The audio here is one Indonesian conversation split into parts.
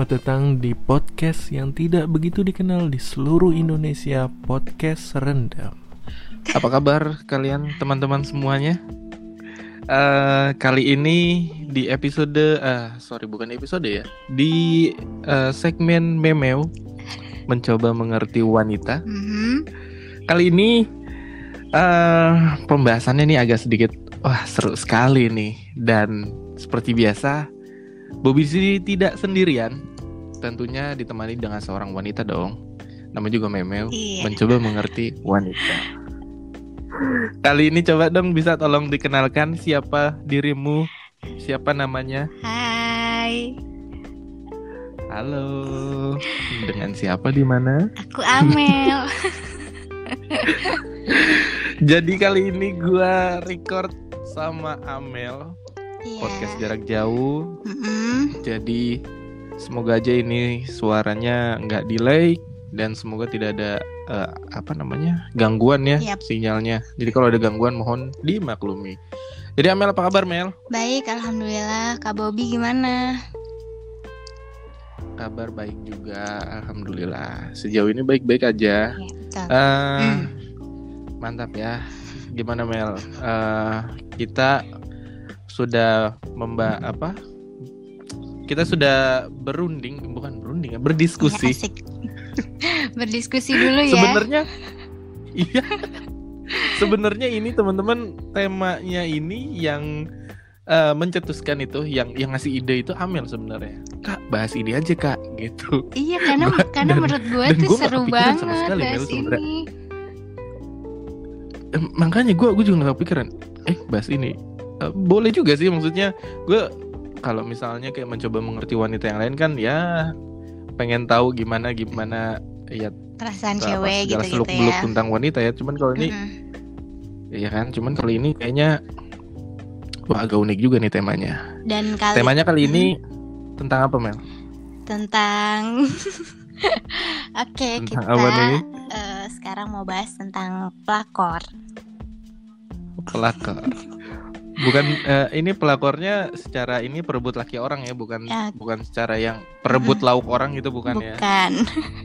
Selamat datang di podcast yang tidak begitu dikenal di seluruh Indonesia, podcast rendam. Apa kabar kalian teman-teman semuanya? Uh, kali ini di episode, uh, sorry bukan episode ya, di uh, segmen memeo mencoba mengerti wanita. Mhm. Kali ini uh, pembahasannya nih agak sedikit, wah seru sekali nih. Dan seperti biasa, Bobby sini tidak sendirian. Tentunya ditemani dengan seorang wanita dong. Namanya juga memeo, Iya. mencoba mengerti wanita. Kali ini coba dong bisa tolong dikenalkan siapa dirimu, siapa namanya. Hai, Halo, dengan siapa di mana? aku Amel. Jadi kali ini gua record sama Amel Iya. podcast jarak jauh. Mm-mm. Jadi semoga aja ini suaranya nggak delay dan semoga tidak ada eh, apa namanya gangguan ya Yap. sinyalnya. Jadi kalau ada gangguan mohon dimaklumi. Jadi Amel apa kabar Mel? Baik, alhamdulillah. Kak Bobby gimana? Kabar baik juga, alhamdulillah. Sejauh ini baik-baik aja. Hmm. Mantap ya. Gimana Mel? Eh, kita sudah memba apa? Kita sudah berunding, bukan berunding ya, berdiskusi. Ya. Berdiskusi dulu ya. Sebenarnya iya. Sebenarnya ini teman-teman temanya ini yang eh, mencetuskan itu, yang yang ngasih ide itu Amel sebenarnya. Kak, bahas ini aja Kak, gitu. Iya, karena Gua- karena dan- menurut gue tuh gua seru kepikiran sama banget sekali, Mel, bahas sebenarnya. ini. Eh, makanya gue gue juga nggak kepikiran. Eh, bahas ini. Eh, boleh juga sih maksudnya gue kalau misalnya kayak mencoba mengerti wanita yang lain kan ya pengen tahu gimana gimana ya Perasaan apa, cewek segala gitu-gitu seluk-beluk ya. tentang wanita ya. Cuman kalau ini Mm-mm. Iya kan, cuman kali ini kayaknya wah agak unik juga nih temanya. Dan kali Temanya kali ini tentang apa Mel? tentang Oke, Tentang kita apa nih? eh, sekarang mau bahas tentang pelakor. Pelakor. Bukan eh, ini pelakornya secara ini perebut laki orang ya, bukan Ya. bukan secara yang perebut lauk orang gitu bukan, ya. Bukan.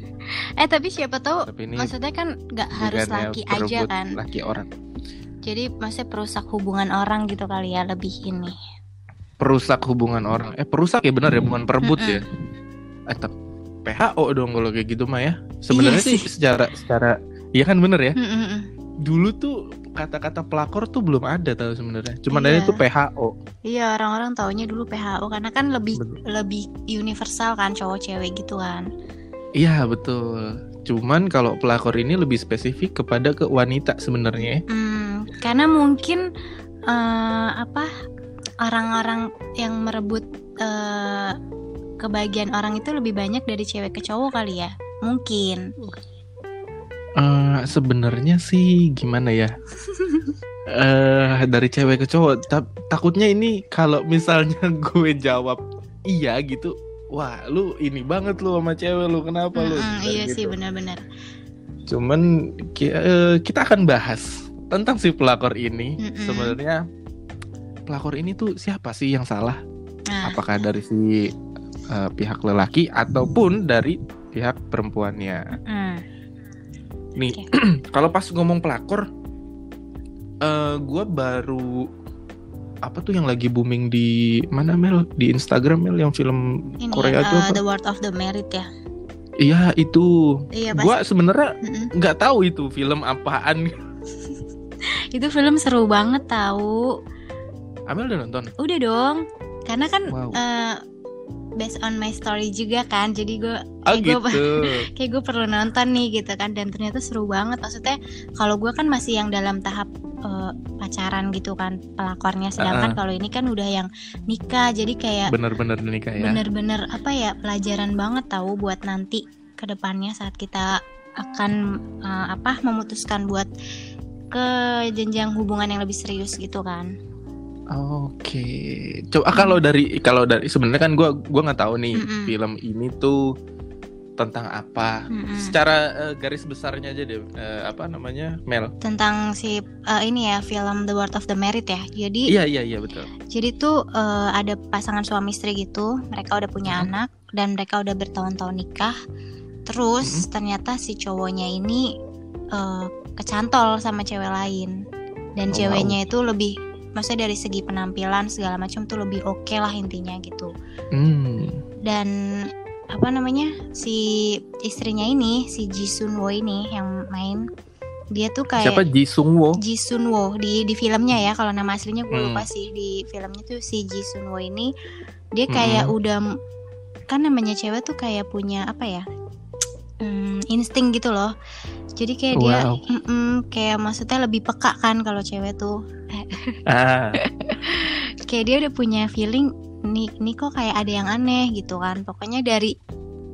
eh tapi siapa tahu Tapi ini maksudnya kan nggak harus bukan ya, laki aja kan. Laki orang. Jadi maksudnya perusak hubungan orang gitu kali ya lebih ini. Perusak hubungan orang. Eh perusak ya benar ya, bukan perebut ya. Atau PHO dong kalau kayak gitu mah ya. Sebenarnya Iya sih sih. secara secara Iya kan bener ya. Dulu tuh kata-kata pelakor tuh belum ada tahu sebenarnya. Cuman Iya. itu PHO. Iya orang-orang taunya dulu PHO karena kan lebih Betul. lebih universal kan cowok cewek gitu kan. Iya betul. Cuman kalau pelakor ini lebih spesifik kepada ke wanita sebenarnya. ya. Hmm, karena mungkin eh, apa orang-orang yang merebut eh, kebahagiaan orang itu lebih banyak dari cewek ke cowok kali ya. Mungkin. Eh, sebenarnya sih gimana ya? Eh dari cewek ke cowok. Ta- takutnya ini kalau misalnya gue jawab iya gitu. Wah, lu ini banget lu sama cewek lu. Kenapa lu? Mm-mm, Misalnya iya gitu. sih benar-benar. Cuman ki- eh, kita akan bahas tentang si pelakor ini. Mm-mm. Sebenarnya pelakor ini tuh siapa sih yang salah? Nah, apakah dari si uh, pihak lelaki ataupun dari pihak perempuannya. mm, Nih, kalau pas ngomong pelakor, eh gue baru apa tuh yang lagi booming di mana Mel di Instagram Mel yang film ini Korea itu eh, apa? The World of the Merit ya. Iya itu. Iya Gue sebenarnya nggak tahu itu film apaan. Itu film seru banget tahu. Amel udah nonton? Udah dong. Karena kan Wow. eh, based on my story juga kan. Jadi gue Oh gua- gitu. kayak gue perlu nonton nih gitu kan dan ternyata seru banget maksudnya kalau gue kan masih yang dalam tahap eh, pacaran gitu kan pelakornya sedangkan kalau ini kan udah yang nikah jadi kayak Bener-bener nikah ya. bener-bener apa ya pelajaran banget tahu buat nanti ke depannya saat kita akan eh, apa memutuskan buat ke jenjang hubungan yang lebih serius gitu kan Oke, coba kalau dari kalau dari sebenarnya kan gue gua nggak tahu nih Mm-mm. film ini tuh tentang apa. Mm-mm. Secara eh, garis besarnya aja deh, eh, apa namanya Mel? tentang si eh, ini ya film The World of the Merit ya jadi Iya iya iya betul. Jadi tuh eh, ada pasangan suami istri gitu, mereka udah punya Hmm. anak dan mereka udah bertahun-tahun nikah. Terus Mm-mm. ternyata si cowoknya ini eh, kecantol sama cewek lain dan Oh, ceweknya itu lebih maksudnya dari segi penampilan segala macam tuh lebih oke lah intinya gitu. Hmm. Dan apa namanya si istrinya ini si Ji Sun Wo ini yang main dia tuh kayak Siapa Ji Sung Wo? Ji Sun Wo di di filmnya ya kalau nama aslinya gue Hmm. lupa sih di filmnya tuh si Ji Sun Wo ini dia kayak Hmm. udah kan namanya cewek tuh kayak punya apa ya hmm, insting gitu loh jadi kayak dia Wow. mm-mm, kayak maksudnya lebih peka kan kalau cewek tuh Ah. kayak dia udah punya feeling nih nih kok kayak ada yang aneh gitu kan pokoknya dari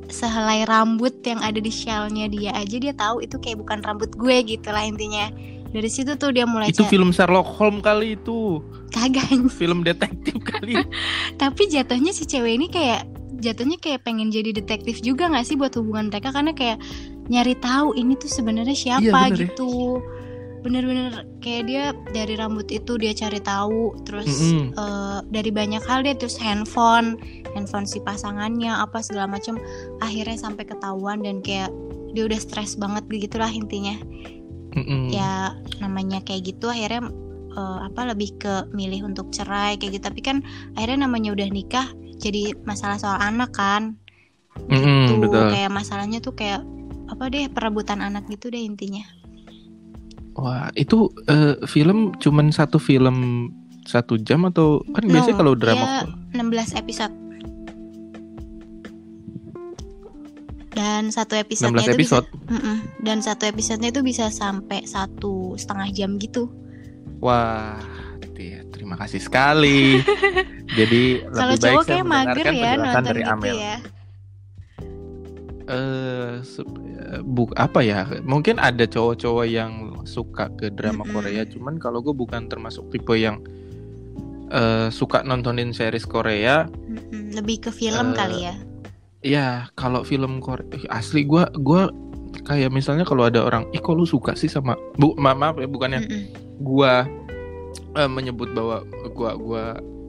sehelai rambut yang ada di shellnya dia aja dia tahu itu kayak bukan rambut gue gitu lah intinya dari situ tuh dia mulai Itu cari- film Sherlock Holmes kali itu. kagak Film detektif kali. tapi jatuhnya si cewek ini kayak jatuhnya kayak pengen jadi detektif juga nggak sih buat hubungan mereka karena kayak nyari tahu ini tuh sebenarnya siapa bener ya. gitu bener-bener kayak dia dari rambut itu dia cari tahu terus Mm-mm. eh, dari banyak hal dia terus handphone handphone si pasangannya apa segala macam akhirnya sampai ketahuan dan kayak dia udah stres banget gitulah intinya Mm-mm. ya namanya kayak gitu akhirnya eh, apa lebih ke milih untuk cerai kayak gitu tapi kan akhirnya namanya udah nikah jadi masalah soal anak kan Mm-mm, tuh betul. kayak masalahnya tuh kayak apa deh perebutan anak gitu deh intinya Wah, itu eh, film cuman satu film satu jam atau kan biasanya No, kalau drama dia 16 episode dan satu episode 16 itu episode. bisa Mm-mm. dan satu episodenya itu bisa sampai satu setengah jam gitu Wah, terima kasih sekali. Jadi kalau cowok kayak mager ya nonton dari gitu Amel. ya Eh, eh, buk apa ya? Mungkin ada cowok-cowok yang suka ke drama. Korea, cuman kalau gue bukan termasuk tipe yang eh, suka nontonin series Korea. Lebih ke film Eh, kali ya Ya, kalau film Korea asli gue gua kayak misalnya kalau ada orang, ih kok lu suka sih sama bu ma- maaf ya bukannya gua eh, menyebut bahwa gua gua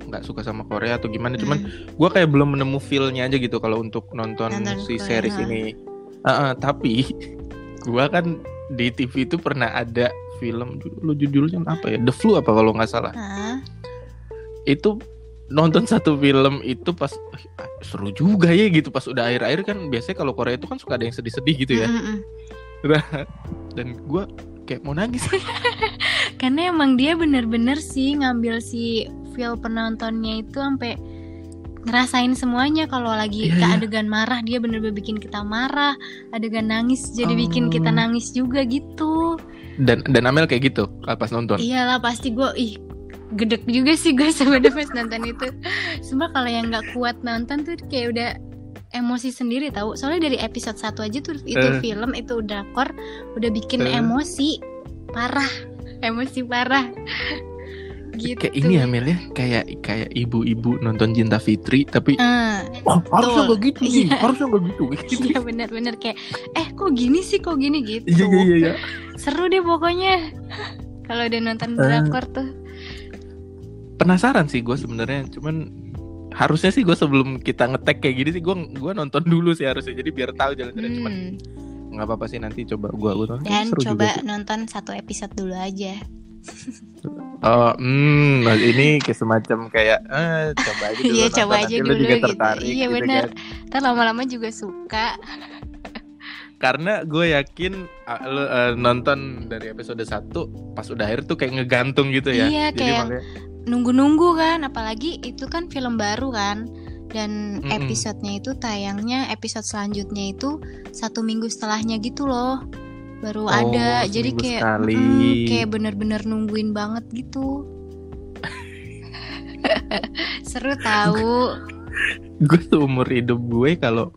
nggak suka sama Korea atau gimana, cuman Mm. gua kayak belum menemu feel-nya aja gitu kalau untuk nonton, Nonton si Korea, series ini. Ah, ah, tapi gua kan di TV itu pernah ada film lu judulnya apa ya? The Flu apa kalau nggak salah. Hah? Itu nonton satu film itu pas "Ih, seru juga ya gitu pas udah akhir-akhir kan biasanya kalau Korea itu kan suka ada yang sedih-sedih gitu ya. Mm-mm. Dan gua kayak mau nangis. karena emang dia bener-bener sih ngambil si feel penontonnya itu sampai ngerasain semuanya kalau lagi Iya, ke iya. adegan marah dia bener-bener bikin kita marah adegan nangis jadi bikin kita Oh. nangis juga gitu Dan dan Amel kayak gitu pas nonton. iyalah pasti gue ih gedek juga sih gue sebenarnya pas nonton itu Cuma kalau yang nggak kuat nonton tuh kayak udah emosi sendiri tahu soalnya dari episode 1 aja tuh itu Eh. film itu drakor udah bikin Eh. emosi parah emosi parah gitu Kayak ini ya Mel ya, kayak kayak ibu-ibu nonton Cinta Fitri tapi Eh, oh, harusnya nggak gitu nih, Iya. harusnya nggak gitu. gitu. iya bener-bener kayak eh kok gini sih kok gini gitu Iya iya iya. iya. seru deh pokoknya kalau udah nonton Eh. drakor tuh Penasaran sih gue sebenarnya, cuman harusnya sih gue sebelum kita ngetek kayak gini sih gue gua nonton dulu sih harusnya jadi biar tahu jalan-jalan cuman Hmm. nggak apa-apa sih nanti coba gue gue nonton dan seru coba juga sih. nonton satu episode dulu aja oh hmm ini kayak semacam kayak eh coba aja dulu Iya, coba aja lu dulu juga gitu. tertarik Iya, gitu bener. kan. ntar lama-lama juga suka karena gue yakin ah, lu eh, nonton dari episode 1 pas udah akhir tuh kayak ngegantung gitu ya Iya, jadi kayak- makanya nunggu-nunggu kan apalagi itu kan film baru kan dan episodenya itu tayangnya episode selanjutnya itu satu minggu setelahnya gitu loh baru Oh, ada. jadi kayak sekali. mm, kayak bener-bener nungguin banget gitu. Seru tahu. Gue seumur hidup gue kalau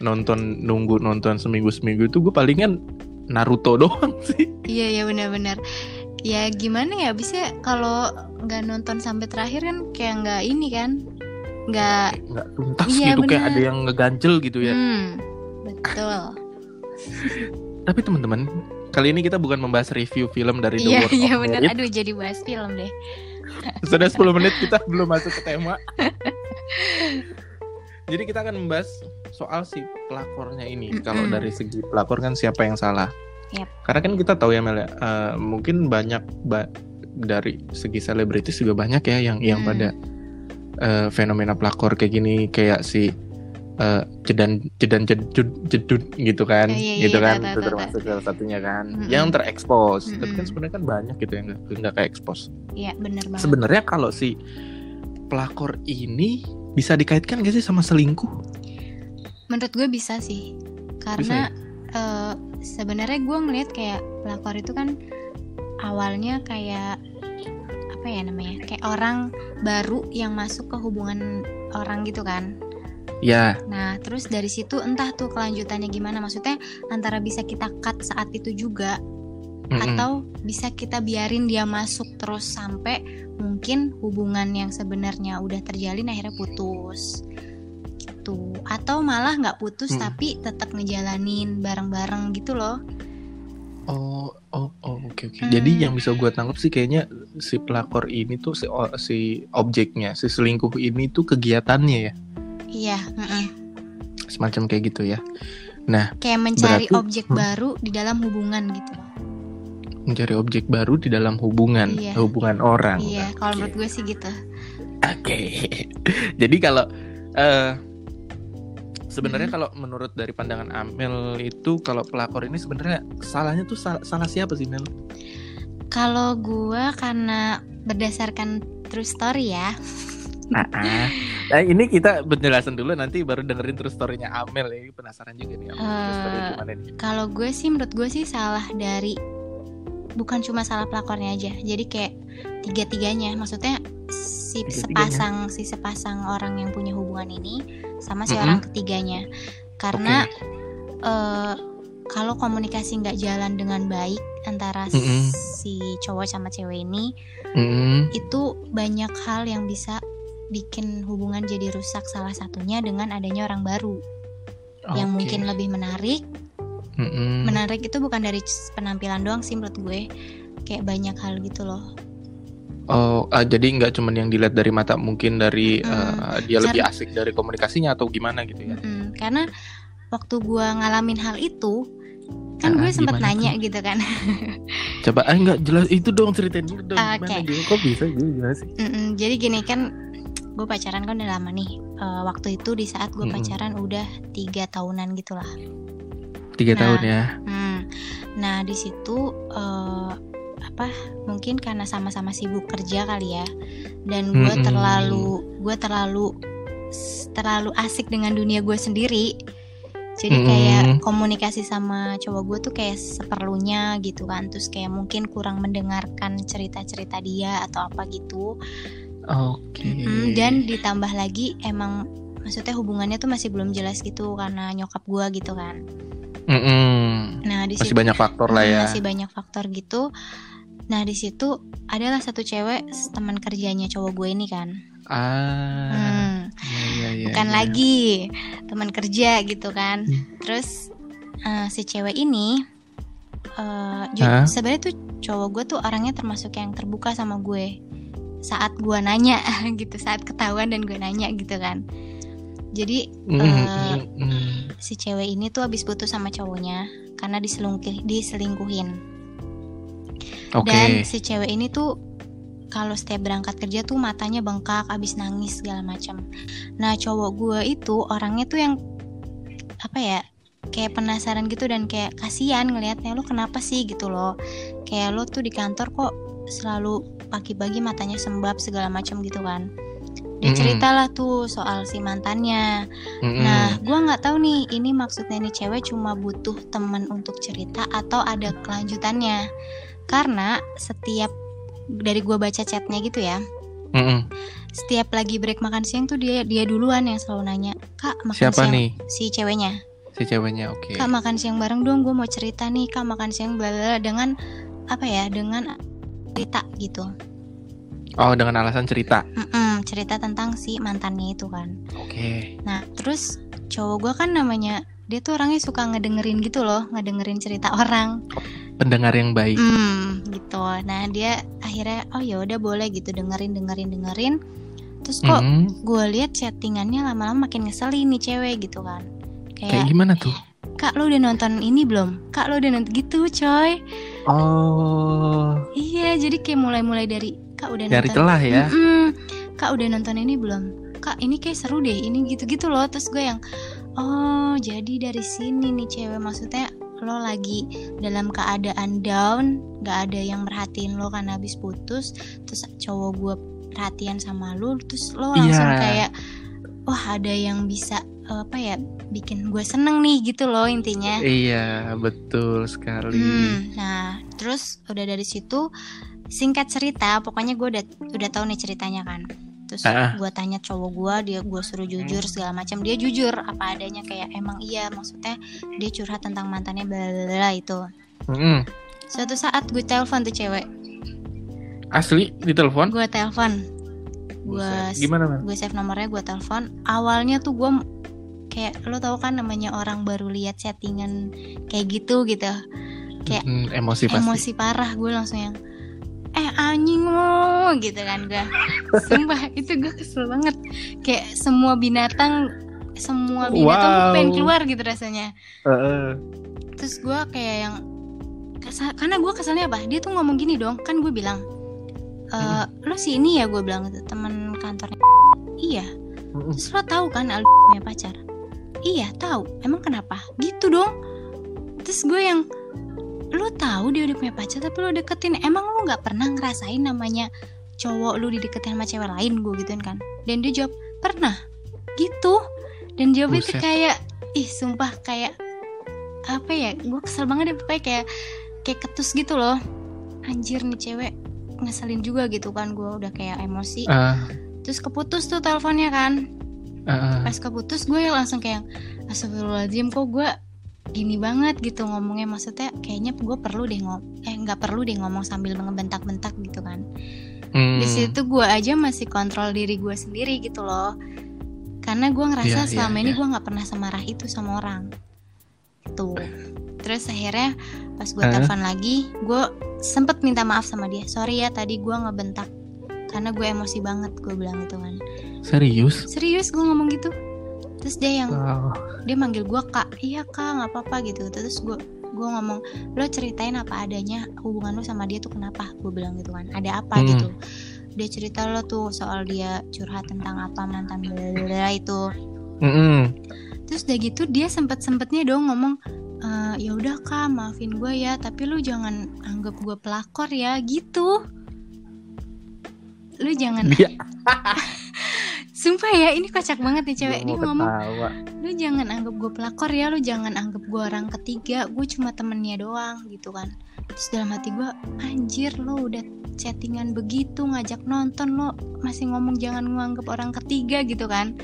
nonton nunggu nonton seminggu seminggu itu gue palingan Naruto doang sih. Iya ya benar-benar. Ya gimana ya bisa kalau nggak nonton sampai terakhir kan kayak nggak ini kan nggak nggak tuntas Iya, gitu kayak bener. ada yang ngeganjel gitu ya. Hmm, betul tapi teman-teman kali ini kita bukan membahas review film dari The iya World iya of benar Merit aduh jadi bahas film deh sudah 10 menit kita belum masuk ke tema Jadi kita akan membahas soal si pelakornya ini. Mm-mm. Kalau dari segi pelakor kan siapa yang salah? Yap. Karena kan kita tahu ya Mel, eh, mungkin banyak ba- dari segi selebritis juga banyak ya yang yang Hmm. pada eh, fenomena pelakor kayak gini kayak si eh, jedan jedan jedud jedud gitu kan, Oh, iya, iya, gitu iya, kan, itu termasuk salah satunya kan, Mm-mm. yang terekspos. Tapi kan sebenarnya kan banyak gitu yang nggak nggak kayak ekspos. Iya bener banget. Sebenarnya kalau si pelakor ini bisa dikaitkan gak sih sama selingkuh? Menurut gue bisa sih, karena eh, sebenarnya gue ngeliat kayak pelakor itu kan awalnya kayak apa ya namanya, kayak orang baru yang masuk ke hubungan orang gitu kan. Ya, Nah terus dari situ entah tuh kelanjutannya gimana, maksudnya antara bisa kita cut saat itu juga mm-mm. atau bisa kita biarin dia masuk terus sampai mungkin hubungan yang sebenarnya udah terjalin akhirnya putus gitu atau malah nggak putus Hmm. tapi tetap ngejalanin bareng-bareng gitu loh Oh, oh, oh, oke oke. Hmm. Jadi yang bisa gue tangkap sih kayaknya si pelakor ini tuh si, o- si objeknya, si selingkuh ini tuh kegiatannya ya, iya mm-mm. semacam kayak gitu ya. kayak mencari Berarti- objek hmm. baru di dalam hubungan gitu Mencari objek baru di dalam hubungan, Iya. hubungan orang. iya kalau Oke. menurut gue sih gitu Oke. Jadi kalau eh sebenarnya Hmm. kalau menurut dari pandangan Amel itu kalau pelakor ini sebenarnya salahnya tuh sal- salah siapa sih Mel? kalau gue karena berdasarkan true story ya Nah, nah, ini kita penjelasan dulu nanti baru dengerin terus story-nya Amel ya. Penasaran juga nih Amel. gimana nih? Kalau gue sih menurut gue sih salah dari bukan cuma salah pelakornya aja. Jadi kayak tiga-tiganya. Maksudnya si Tiga-tiganya. sepasang si sepasang orang yang punya hubungan ini sama si Mm-mm. orang ketiganya. Karena eh, kalau komunikasi nggak jalan dengan baik antara Mm-mm. si cowok sama cewek ini, Mm, itu banyak hal yang bisa bikin hubungan jadi rusak. Salah satunya dengan adanya orang baru yang oke. mungkin lebih menarik Mm-mm. menarik itu bukan dari penampilan doang sih menurut gue kayak banyak hal gitu loh Oh, ah, jadi nggak cuman yang dilihat dari mata, mungkin dari Mm-mm. eh, dia lebih asik dari komunikasinya atau gimana gitu ya? Mm-mm. karena waktu gue ngalamin hal itu kan Ah, gue sempat gimana nanya gitu kan Coba, ah nggak jelas itu dong ceritain dulu dong. Oke. Gimana gitu? Kok bisa gimana sih? Mm-mm. jadi gini kan gue pacaran kan udah lama nih Eh, waktu itu di saat gue Mm-mm. pacaran udah tiga tahunan gitulah Tiga Nah. tahun ya. Hmm. Nah di situ eh, apa mungkin karena sama-sama sibuk kerja kali ya, dan gue Mm-mm. terlalu gue terlalu terlalu asik dengan dunia gue sendiri. Jadi kayak komunikasi sama cowok gue tuh kayak seperlunya gitu kan, terus kayak mungkin kurang mendengarkan cerita-cerita dia atau apa gitu. Oke. Mm, dan ditambah lagi emang maksudnya hubungannya tuh masih belum jelas gitu karena nyokap gue gitu kan. Mm-mm. Nah di Masih situ banyak faktor lah ya. Masih banyak faktor gitu. Nah di situ adalah satu cewek teman kerjanya cowok gue ini kan. Ah. Hmm, iya, iya, iya, bukan iya. lagi teman kerja gitu kan. Hmm. Terus eh, si cewek ini eh, Hah? sebenarnya tuh cowok gue tuh orangnya termasuk yang terbuka sama gue. Saat gue nanya gitu, saat ketahuan dan gue nanya gitu kan. Jadi Mm, mm. si cewek ini tuh habis putus sama cowoknya karena diselingkuh diselingkuhin. Oke. Dan si cewek ini tuh kalau setiap berangkat kerja tuh matanya bengkak, abis nangis segala macam. Nah cowok gue itu orangnya tuh yang apa ya kayak penasaran gitu dan kayak kasihan ngelihatnya lo kenapa sih gitu loh. Kayak lo tuh di kantor kok selalu pagi-pagi matanya sembab segala macam gitu kan. Dia Mm-mm. ceritalah tuh soal si mantannya. Mm-mm. Nah, gua nggak tahu nih, ini maksudnya nih cewek cuma butuh teman untuk cerita atau ada kelanjutannya. Karena setiap dari gua baca chatnya gitu ya, Mm-mm. setiap lagi break makan siang tuh dia dia duluan yang selalu nanya, kak makan Siapa siang nih si ceweknya, si ceweknya? Oke. kak makan siang bareng dong, gue mau cerita nih, kak makan siang bla." dengan apa ya, dengan cerita gitu, Oh, dengan alasan cerita. Mm-mm, cerita tentang si mantannya itu kan. Oke. Nah, terus cowok gua kan namanya dia tuh orangnya suka ngedengerin gitu loh, ngedengerin cerita orang. Pendengar yang baik. Hmm, gitu. Nah, dia akhirnya oh ya udah boleh gitu dengerin dengerin dengerin. terus kok Mm, gue lihat chattingannya lama-lama makin ngeselin nih cewek gitu kan kayak kayak gimana tuh? kak lo udah nonton ini belum kak lo udah nonton gitu coy Oh, iya jadi kayak mulai-mulai dari kak udah dari nonton celah ya. Mm-mm. kak udah nonton ini belum kak ini kayak seru deh ini gitu-gitu loh terus gue yang oh jadi dari sini nih cewek maksudnya lo lagi dalam keadaan down nggak ada yang merhatiin lo karena habis putus terus cowok gue perhatian sama lo terus lo langsung Iya. kayak wah ada yang bisa apa ya bikin gue seneng nih gitu loh intinya Iya, betul sekali. Hmm, nah, terus udah dari situ singkat cerita, pokoknya gue udah udah tahu nih ceritanya kan. Terus Ah. gue tanya cowok gue, dia gue suruh jujur segala macam. Dia jujur apa adanya kayak emang iya, maksudnya dia curhat tentang mantannya bla itu. Mm-mm. Suatu saat gue telepon tuh cewek, Asli di telepon? gue telepon, gue Gimana, gue save nomornya, gue telepon. Awalnya tuh gue kayak lo tau kan namanya orang baru lihat settingan kayak gitu gitu. Kayak Mm, emosi pasti. emosi parah gue langsung yang eh anjing lo gitu kan gue sumpah itu gue kesel banget kayak semua binatang semua binatang Wow. pengen keluar gitu rasanya Heeh. terus gue kayak yang kesal, karena gue keselnya apa dia tuh ngomong gini dong kan gue bilang e, lo si ini ya gue bilang gitu teman kantornya. Iya. Mm-mm. terus lo tahu kan Aldi punya pacar? Iya tahu emang kenapa? Gitu dong. Terus gue yang lo tahu dia udah punya pacar tapi lo deketin. Emang lo nggak pernah ngerasain namanya cowok lu dideketin sama cewek lain gue gituin kan? Dan dia jawab pernah. Gitu. Dan jawabnya tuh Buset. kayak ih sumpah kayak apa ya gue kesel banget deh pokoknya kayak kayak ketus gitu loh. Anjir nih cewek ngeselin juga gitu kan gue udah kayak emosi. Ah, terus keputus tuh teleponnya kan. Ah. pas keputus gue langsung kayak astagfirullahaladzim kok gue gini banget gitu ngomongnya. Maksudnya kayaknya gue perlu deh ngom eh nggak perlu deh ngomong sambil ngebentak-bentak gitu kan. Hmm. di situ gue aja masih kontrol diri gue sendiri gitu loh. Karena gue ngerasa iya, selama ini iya. gue nggak pernah semarah itu sama orang. Tuh. Terus akhirnya pas gue Eh? telepon lagi gue sempet minta maaf sama dia. Sorry ya tadi gue ngebentak. Karena gue emosi banget gue bilang gitu kan. Serius? serius gue ngomong gitu. Terus dia yang Wow. dia manggil gue kak. Iya kak nggak apa-apa gitu. Terus gue gue ngomong lo ceritain apa adanya hubungan lo sama dia tuh kenapa? Gue bilang gitu kan. Ada apa? Hmm. gitu. Dia cerita lo tuh soal dia curhat tentang apa mantan bla bla bla itu. Mm-mm. terus udah gitu dia sempet sempetnya dong ngomong "Eh, ya udah kak maafin gue ya tapi lu jangan anggap gue pelakor ya gitu. Lu jangan Dia sumpah ya ini kocak banget nih cewek dia ngomong lu jangan anggap gue pelakor ya lu jangan anggap gue orang ketiga gue cuma temennya doang gitu kan. Terus dalam hati gue anjir lo udah chattingan begitu ngajak nonton lo masih ngomong jangan nganggap orang ketiga gitu kan.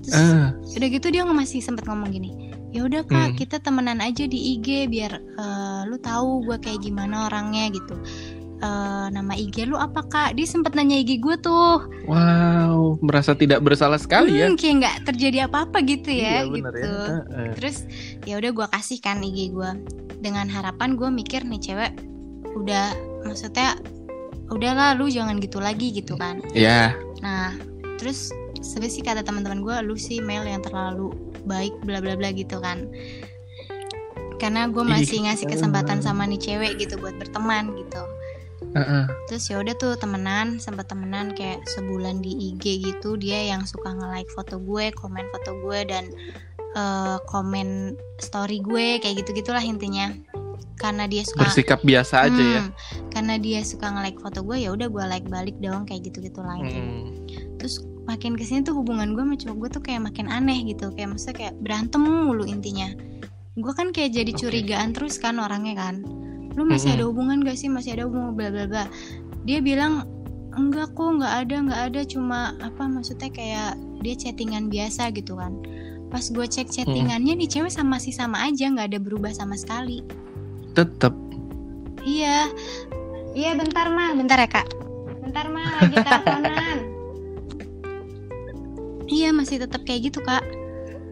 Terus Ah, udah gitu dia masih sempet ngomong gini ya udah kak Hmm. kita temenan aja di IG biar eh, lu tahu gue kayak gimana orangnya gitu Eh, nama IG lu apa kak dia sempet nanya IG gue tuh wow, merasa tidak bersalah sekali ya. Hmm, kayak nggak terjadi apa-apa gitu ya Iya, bener gitu ya. Heeh. terus ya udah gue kasih kan IG gue dengan harapan gue mikir nih cewek udah maksudnya udahlah lu jangan gitu lagi gitu kan Ya, nah terus sebenarnya sih kata teman-teman gue lu sih Mel yang terlalu baik bla bla bla gitu kan karena gue masih ngasih kesempatan sama nih cewek gitu buat berteman gitu heeh. terus ya udah tuh temenan sempat temenan kayak sebulan di IG gitu dia yang suka nge-like foto gue komen foto gue dan eh, komen story gue kayak gitu gitulah intinya karena dia suka bersikap biasa aja ya. Hmm, karena dia suka nge-like foto gue ya udah gue like balik dong kayak gitu gitu lagi Hmm. Terus makin ke sini tuh hubungan gue sama cowok gue tuh kayak makin aneh gitu. Kayak maksudnya kayak berantem mulu intinya. Gue kan kayak jadi curigaan terus kan orangnya kan. Lu masih Mm-mm. ada hubungan gak sih? Masih ada hubungan bla bla bla. Dia bilang enggak kok nggak ada nggak ada. Cuma apa maksudnya kayak dia chattingan biasa gitu kan. Pas gue cek chattingannya nih cewek sama masih sama aja nggak ada berubah sama sekali. Tetep. iya. Iya bentar mah bentar ya kak. Bentar mah lagi teleponan iya masih tetap kayak gitu kak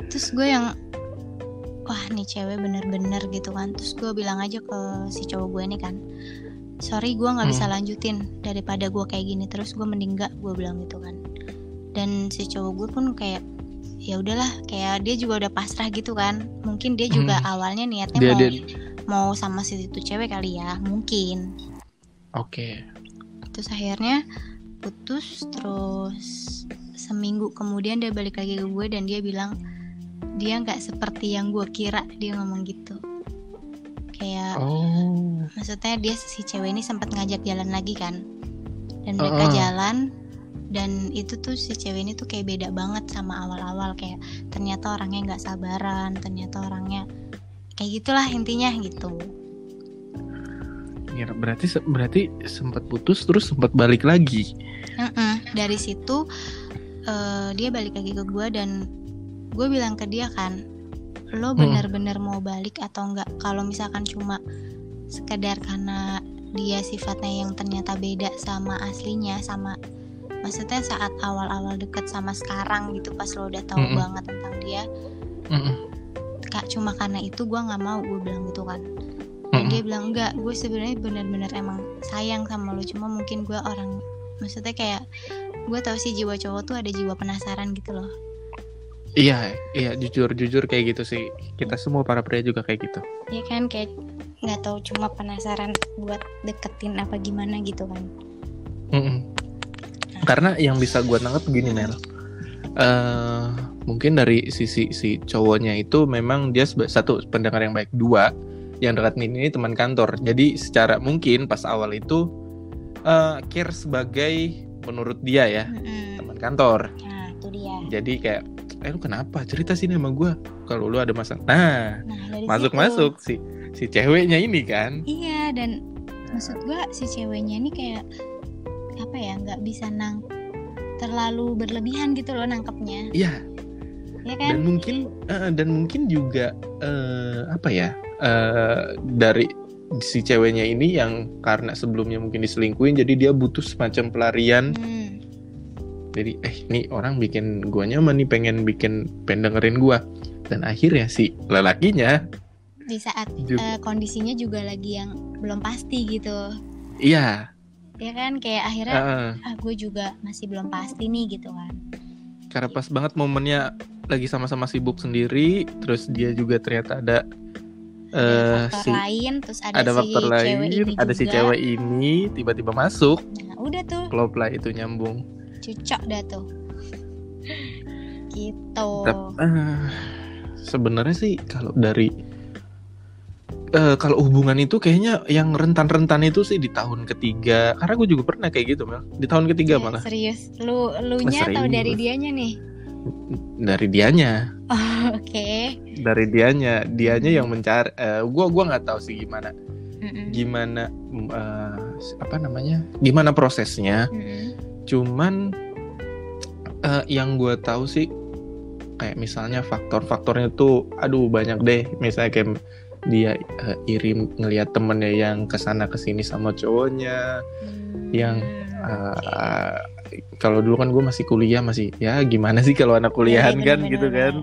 terus gue yang wah nih cewek bener-bener gitu kan terus gue bilang aja ke si cowok gue ini kan sorry gue nggak bisa Hmm. lanjutin daripada gue kayak gini terus gue mending gak gue bilang gitu kan dan si cowok gue pun kayak ya udahlah kayak dia juga udah pasrah gitu kan mungkin dia juga Hmm. awalnya niatnya Dia mau dia mau sama si itu cewek kali ya mungkin Oke. terus akhirnya putus terus seminggu kemudian dia balik lagi ke gue dan dia bilang dia nggak seperti yang gue kira dia ngomong gitu kayak Oh. maksudnya dia si cewek ini sempat ngajak jalan lagi kan dan mereka Uh-uh. jalan dan itu tuh si cewek ini tuh kayak beda banget sama awal-awal kayak ternyata orangnya nggak sabaran ternyata orangnya kayak gitulah intinya gitu Ya, berarti berarti sempat putus terus sempat balik lagi. Mm-mm. dari situ eh, dia balik lagi ke gue dan gue bilang ke dia kan lo Hmm. benar-benar mau balik atau enggak kalau misalkan cuma sekedar karena dia sifatnya yang ternyata beda sama aslinya sama maksudnya saat awal-awal deket sama sekarang gitu pas lo udah tahu Mm-mm. banget tentang dia Mm-mm. kak cuma karena itu gue nggak mau gue bilang gitu kan dan dia bilang enggak gue sebenarnya benar-benar emang sayang sama lo cuma mungkin gue orang maksudnya kayak gue tau sih jiwa cowok tuh ada jiwa penasaran gitu loh Iya, iya jujur jujur kayak gitu sih. Kita semua para pria juga kayak gitu. ya kan kayak nggak tahu cuma penasaran buat deketin apa gimana gitu kan Mm-mm. Karena yang bisa gue nangkep gini Mel. eh mungkin dari sisi si cowoknya itu memang dia satu pendengar yang baik, dua yang dekat ini teman kantor. Jadi secara mungkin pas awal itu eh care sebagai menurut dia ya Mm-mm. teman kantor. nah itu dia Jadi kayak eh lu kenapa cerita sini sama gue kalau lu ada masalah. Nah nah masuk situ- masuk si si ceweknya ini kan. iya dan maksud gue si ceweknya ini kayak apa ya nggak bisa nang terlalu berlebihan gitu loh nangkepnya Iya ya kan dan mungkin eh, dan mungkin juga eh, apa ya eh, dari si ceweknya ini yang karena sebelumnya mungkin diselingkuhin jadi dia butuh semacam pelarian. Hmm, jadi eh nih orang bikin gua nyaman nih pengen bikin pengen dengerin gua. Dan akhirnya si lelakinya di saat juga eh, kondisinya juga lagi yang belum pasti gitu. Iya. Ya kan? Kayak akhirnya eh, ah gue juga masih belum pasti nih gitu kan. Karena pas banget momennya lagi sama-sama sibuk sendiri terus dia juga ternyata ada ada faktor si lain terus ada, ada si faktor cewek lain ini ada si juga. cewek ini tiba-tiba masuk. Nah udah tuh. Klop lah itu nyambung. Cocok dah tuh. Gitu. Eh, sebenarnya sih kalau dari eh, kalau hubungan itu kayaknya yang rentan-rentan itu sih di tahun ketiga. Karena gue juga pernah kayak gitu Mel. Di tahun ketiga Ya, malah. serius. Lu lu nya atau dari dianya nih dari dianya. Oh, oke. Dari dianya. Dianya yang mencari eh, gue gua nggak tahu sih gimana. Mm-mm. gimana mm, eh, apa namanya? Gimana prosesnya. Mm-mm. cuman eh, yang gue tahu sih kayak misalnya faktor-faktornya tuh aduh banyak deh. Misalnya kayak dia eh, iri ngelihat temennya yang ke sana ke sini sama cowoknya. Yang, Hmm, oke. Kalau dulu kan gue masih kuliah masih ya gimana sih kalau anak kuliahan Iya, kan bener-bener, gitu kan?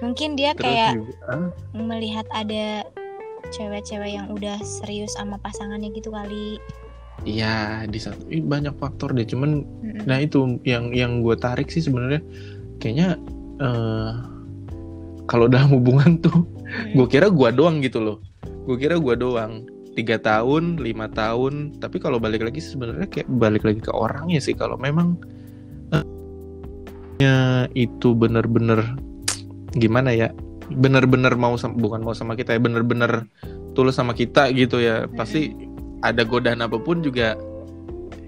mungkin dia terus kayak juga ah, melihat ada cewek-cewek yang udah serius sama pasangannya gitu kali. Iya di satu ih, banyak faktor deh. Cuman Mm-mm. nah itu yang yang gue tarik sih sebenarnya. Kayaknya eh kalau dalam hubungan tuh Mm-mm. gue kira gua doang gitu loh. Gue kira gua doang tiga tahun lima tahun tapi kalau balik lagi sebenarnya kayak balik lagi ke orangnya sih kalau memang ya itu bener-bener gimana ya bener-bener mau sama, bukan mau sama kita ya bener-bener tulus sama kita gitu ya pasti ada godaan apa pun juga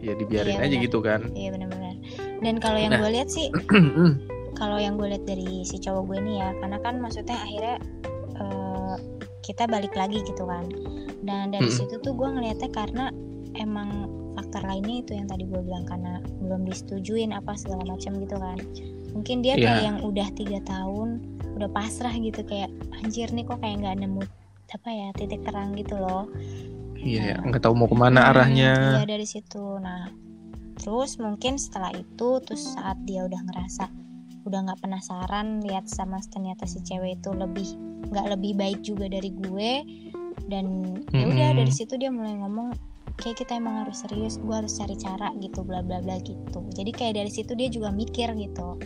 ya dibiarin Iya, aja benar. gitu kan Iya benar-benar. Dan kalau yang Nah. gue lihat sih, kalau yang gue lihat dari si cowok gue ini ya, karena kan maksudnya akhirnya kita balik lagi gitu kan. Dan dari Mm-mm. situ tuh gue ngelihatnya karena emang faktor lainnya itu yang tadi gue bilang karena belum disetujuin apa segala macam gitu kan. Mungkin dia kayak Iya. yang udah tiga tahun udah pasrah gitu kayak anjir nih kok kayak nggak nemu apa ya titik terang gitu loh. iya nggak tahu mau ke mana Hmm, arahnya Iya dari situ. Nah, terus mungkin setelah itu, terus saat dia udah ngerasa udah nggak penasaran lihat sama ternyata si cewek itu lebih nggak lebih baik juga dari gue dan ya udah Mm-mm. dari situ dia mulai ngomong kayak kita emang harus serius gue harus cari cara gitu bla bla bla gitu jadi kayak dari situ dia juga mikir gitu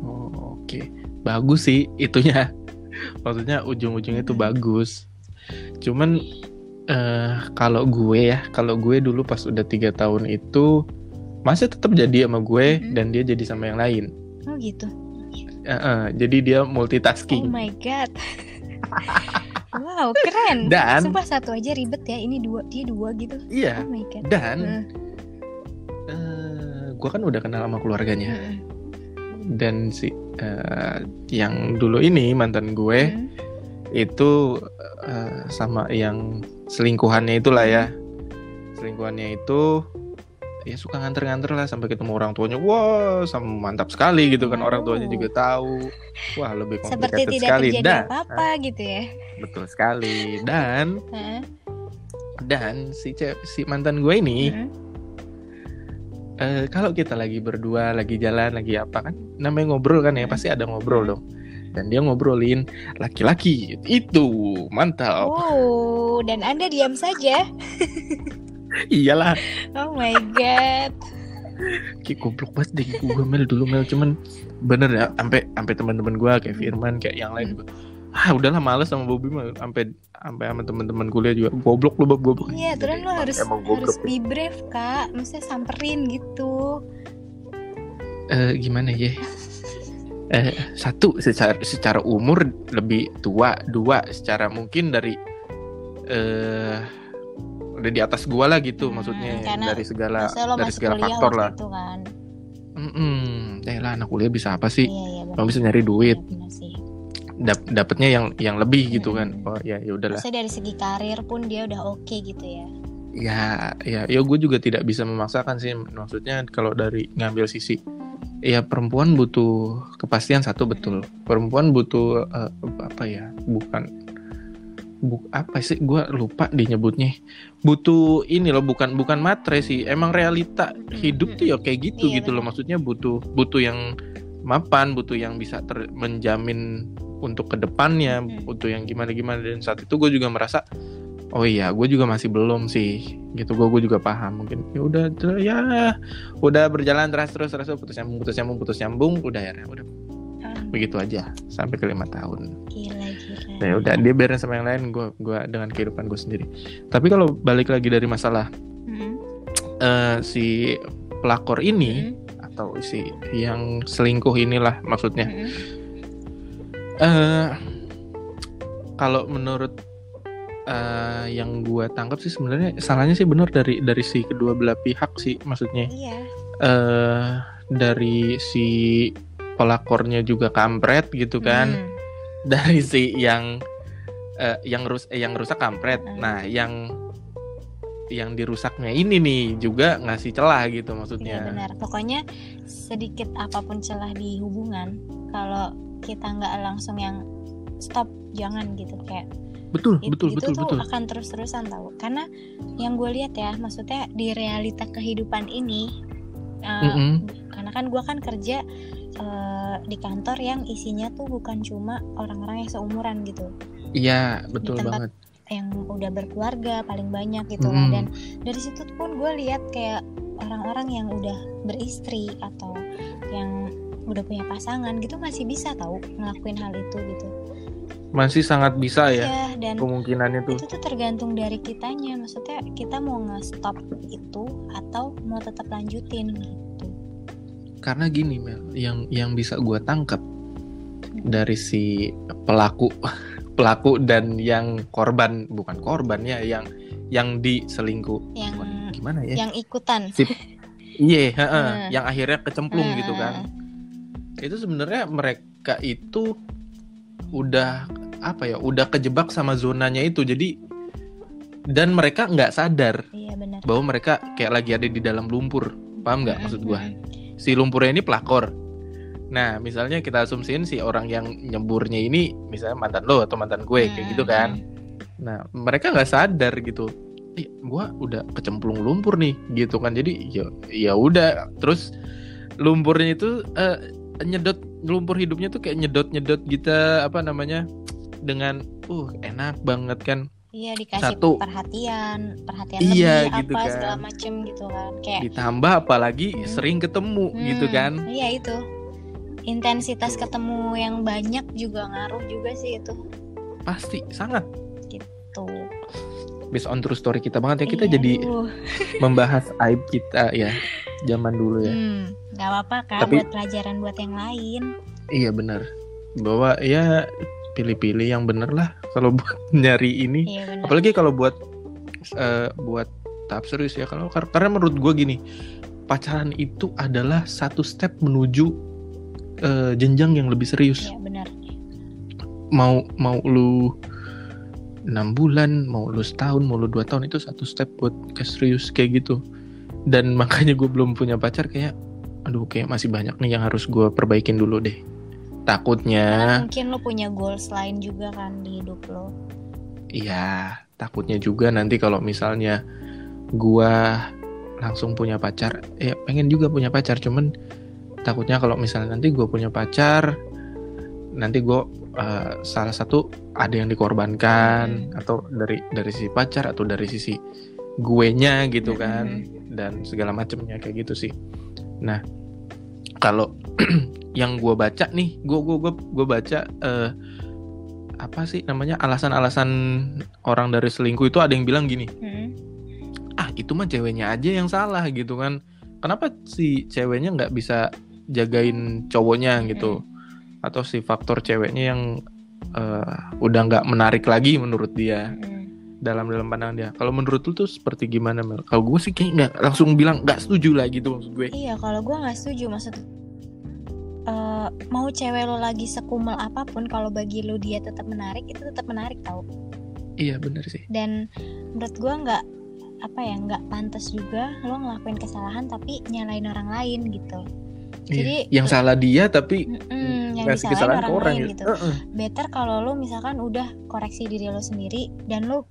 Oh, Oke, bagus sih itunya. Maksudnya ujung-ujungnya itu Hmm. bagus. Cuman eh kalau gue ya, kalau gue dulu pas udah tiga tahun itu masih tetap jadi sama gue Mhm. dan dia jadi sama yang lain. Oh gitu Eh, eh, jadi dia oh multitasking. my god wow keren Dan- sumpah satu aja ribet ya ini dua dia dua gitu Iya. oh my god Dan Heeh. eh gue kan udah kenal sama keluarganya Heeh. dan si eh, yang dulu ini mantan gue Heeh. itu eh, sama yang selingkuhannya itulah ya selingkuhannya itu ya suka nganter-nganter lah sampai ketemu orang tuanya. Wah sama mantap sekali gitu kan. Orang tuanya Wow. juga tahu. Wah lebih seperti complicated tidak sekali. terjadi dan apa-apa gitu ya. betul sekali. Dan dan si si mantan gue ini eh, kalau kita lagi berdua lagi jalan lagi apa kan namanya ngobrol kan ya pasti ada ngobrol dong. Dan dia ngobrolin laki-laki. Itu mantap. Oh, dan Anda diam saja. iyalah. Oh my god. kayak goblok banget deh gue mel dulu mel. Cuman bener ya sampai sampai teman-teman gue kayak Firman kayak yang lain juga. Ah udahlah males sama Bobby mah sampai sampai sama teman-teman kuliah juga. Goblok lu Bob goblok. Iya, terus lo harus harus goblok be brave, Kak. Maksudnya samperin gitu. Eh, gimana ya eh satu secara secara umur lebih tua dua secara mungkin dari eh udah di atas gua lah gitu Hmm, maksudnya dari segala dari segala faktor lah itu kan. Mm-mm. eh lah anak kuliah bisa apa sih Iya, iya bisa nyari duit. Iya, sih. Dap- dapetnya yang yang lebih gitu kan Hmm. oh ya ya udahlah Maksudnya dari segi karir pun dia udah oke gitu ya. ya ya ya gue juga tidak bisa memaksakan sih maksudnya kalau dari ngambil sisi ya perempuan butuh kepastian satu betul perempuan butuh eh, apa ya bukan bu apa sih? Gue lupa dinyebutnya butuh ini loh bukan bukan matre sih. Emang realita hidup tuh ya kayak gitu Iya, gitu loh. maksudnya butuh butuh yang mapan butuh yang bisa ter- menjamin untuk ke depannya Hmm. butuh yang gimana gimana. Dan saat itu gue juga merasa oh iya gue juga masih belum sih. Gitu gue gue juga paham. Mungkin ya udah ya udah berjalan terus terus terus putus nyambung putus nyambung putus nyambung udah ya udah. Ah, begitu aja sampai ke lima tahun gila gila. Nah, ya udah dia beres sama yang lain gue gua dengan kehidupan gue sendiri tapi kalau balik lagi dari masalah Mm-mm. eh, si pelakor ini Mm-mm. atau si yang selingkuh inilah maksudnya Mm-mm. eh kalau menurut eh, yang gue tangkap sih sebenarnya salahnya sih benar dari dari si kedua belah pihak sih maksudnya Iya. eh dari si pelakornya juga kampret gitu kan Mm. dari si yang eh, yang rus eh, yang rusak kampret Hmm. nah yang yang dirusaknya ini nih juga ngasih celah gitu Iya maksudnya benar. Pokoknya sedikit apa pun celah di hubungan, kalau kita nggak langsung yang stop, jangan gitu kayak betul it- betul itu betul tuh betul akan terus-terusan tahu. Karena yang gue lihat ya, maksudnya di realita kehidupan ini, eh, Mm-mm. karena kan gue kan kerja eh, di kantor yang isinya tuh bukan cuma orang-orang yang seumuran gitu, iya betul tempat banget. yang udah berkeluarga paling banyak gitu. Lah. Mm-mm. dan dari situ pun gue lihat kayak orang-orang yang udah beristri atau yang udah punya pasangan gitu masih bisa tahu ngelakuin hal itu gitu. Masih sangat bisa ya Iya, dan kemungkinannya tuh. itu tuh tergantung dari kitanya. Maksudnya kita mau nge-stop itu atau mau tetap lanjutin gitu karena gini Mel yang yang bisa gue tangkap dari si pelaku pelaku dan yang korban bukan korban ya yang yang diselingkuh. Yang Bukan, gimana ya? yang ikutan. Iya heeh, Hmm. yang akhirnya kecemplung gitu Hmm. kan. Itu sebenarnya mereka itu udah apa ya udah kejebak sama zonanya itu. Jadi dan mereka nggak sadar iya benar. bahwa mereka kayak lagi ada di dalam lumpur. Paham nggak maksud gua? Mm-mm. Si lumpurnya ini pelakor. Nah, misalnya kita asumsiin si orang yang nyeburnya ini misalnya mantan lo atau mantan gue kayak gitu kan. Nah, mereka nggak sadar gitu. Ih, gua udah kecemplung lumpur nih gitu kan. Jadi ya ya udah terus lumpurnya itu eh, nyedot lumpur hidupnya tuh kayak nyedot-nyedot gitu apa namanya dengan uh enak banget kan. Iya dikasih Satu. perhatian, perhatian Iya, lebih gitu apa kan. segala macem gitu kan. Kayak ditambah apalagi Hmm. sering ketemu gitu hmm, kan Iya itu. Intensitas ketemu yang banyak juga ngaruh juga sih itu. pasti sangat Tuh. based on true story kita banget ya kita Iya, jadi aduh. membahas aib kita ya zaman dulu ya Hmm, gak apa-apa kak Tapi- buat pelajaran buat yang lain. iya benar bahwa ya pilih-pilih yang bener lah kalau buat nyari ini. Iya apalagi kalau buat eh, buat tahap serius ya. Kalau kar- karena menurut gue gini pacaran itu adalah satu step menuju eh, jenjang yang lebih serius. Iya benar. mau mau lu enam bulan mau lu setahun mau lu dua tahun itu satu step buat ke serius kayak gitu. Dan makanya gue belum punya pacar kayak aduh kayak masih banyak nih yang harus gue perbaikin dulu deh Karena takutnya mungkin lo punya goals lain juga kan di hidup lo. iya takutnya juga nanti kalau misalnya gua langsung punya pacar. Ya pengen juga punya pacar cuman takutnya kalau misalnya nanti gue punya pacar nanti gue salah satu ada yang dikorbankan atau dari dari sisi pacar atau dari sisi gue nya gitu kan dan segala macamnya kayak gitu sih. Nah kalau yang gue baca nih gue gue gue gue baca eh, apa sih namanya alasan-alasan orang dari selingkuh itu ada yang bilang gini. Hmm. ah itu mah ceweknya aja yang salah gitu kan. Kenapa si ceweknya nggak bisa jagain cowoknya gitu? Atau si faktor ceweknya yang eh, udah nggak menarik lagi menurut dia Hmm. dalam dalam pandangan dia. Kalau menurut lu tuh seperti gimana Mel? Kalau gue sih kayak nggak langsung bilang nggak setuju lah gitu maksud gue. Iya, kalau gue nggak setuju maksud eh, mau cewek lo lagi sekumel apa pun, kalau bagi lo dia tetap menarik, itu tetap menarik tau. iya bener sih Dan menurut gue nggak apa ya nggak pantas juga lo ngelakuin kesalahan tapi nyalain orang lain gitu. Iya. Jadi yang salah dia tapi Mm-mm, yang ngasih disalahin kesalahan orang, orang lain gitu. Heeh. Better kalau lo misalkan udah koreksi diri lo sendiri dan lo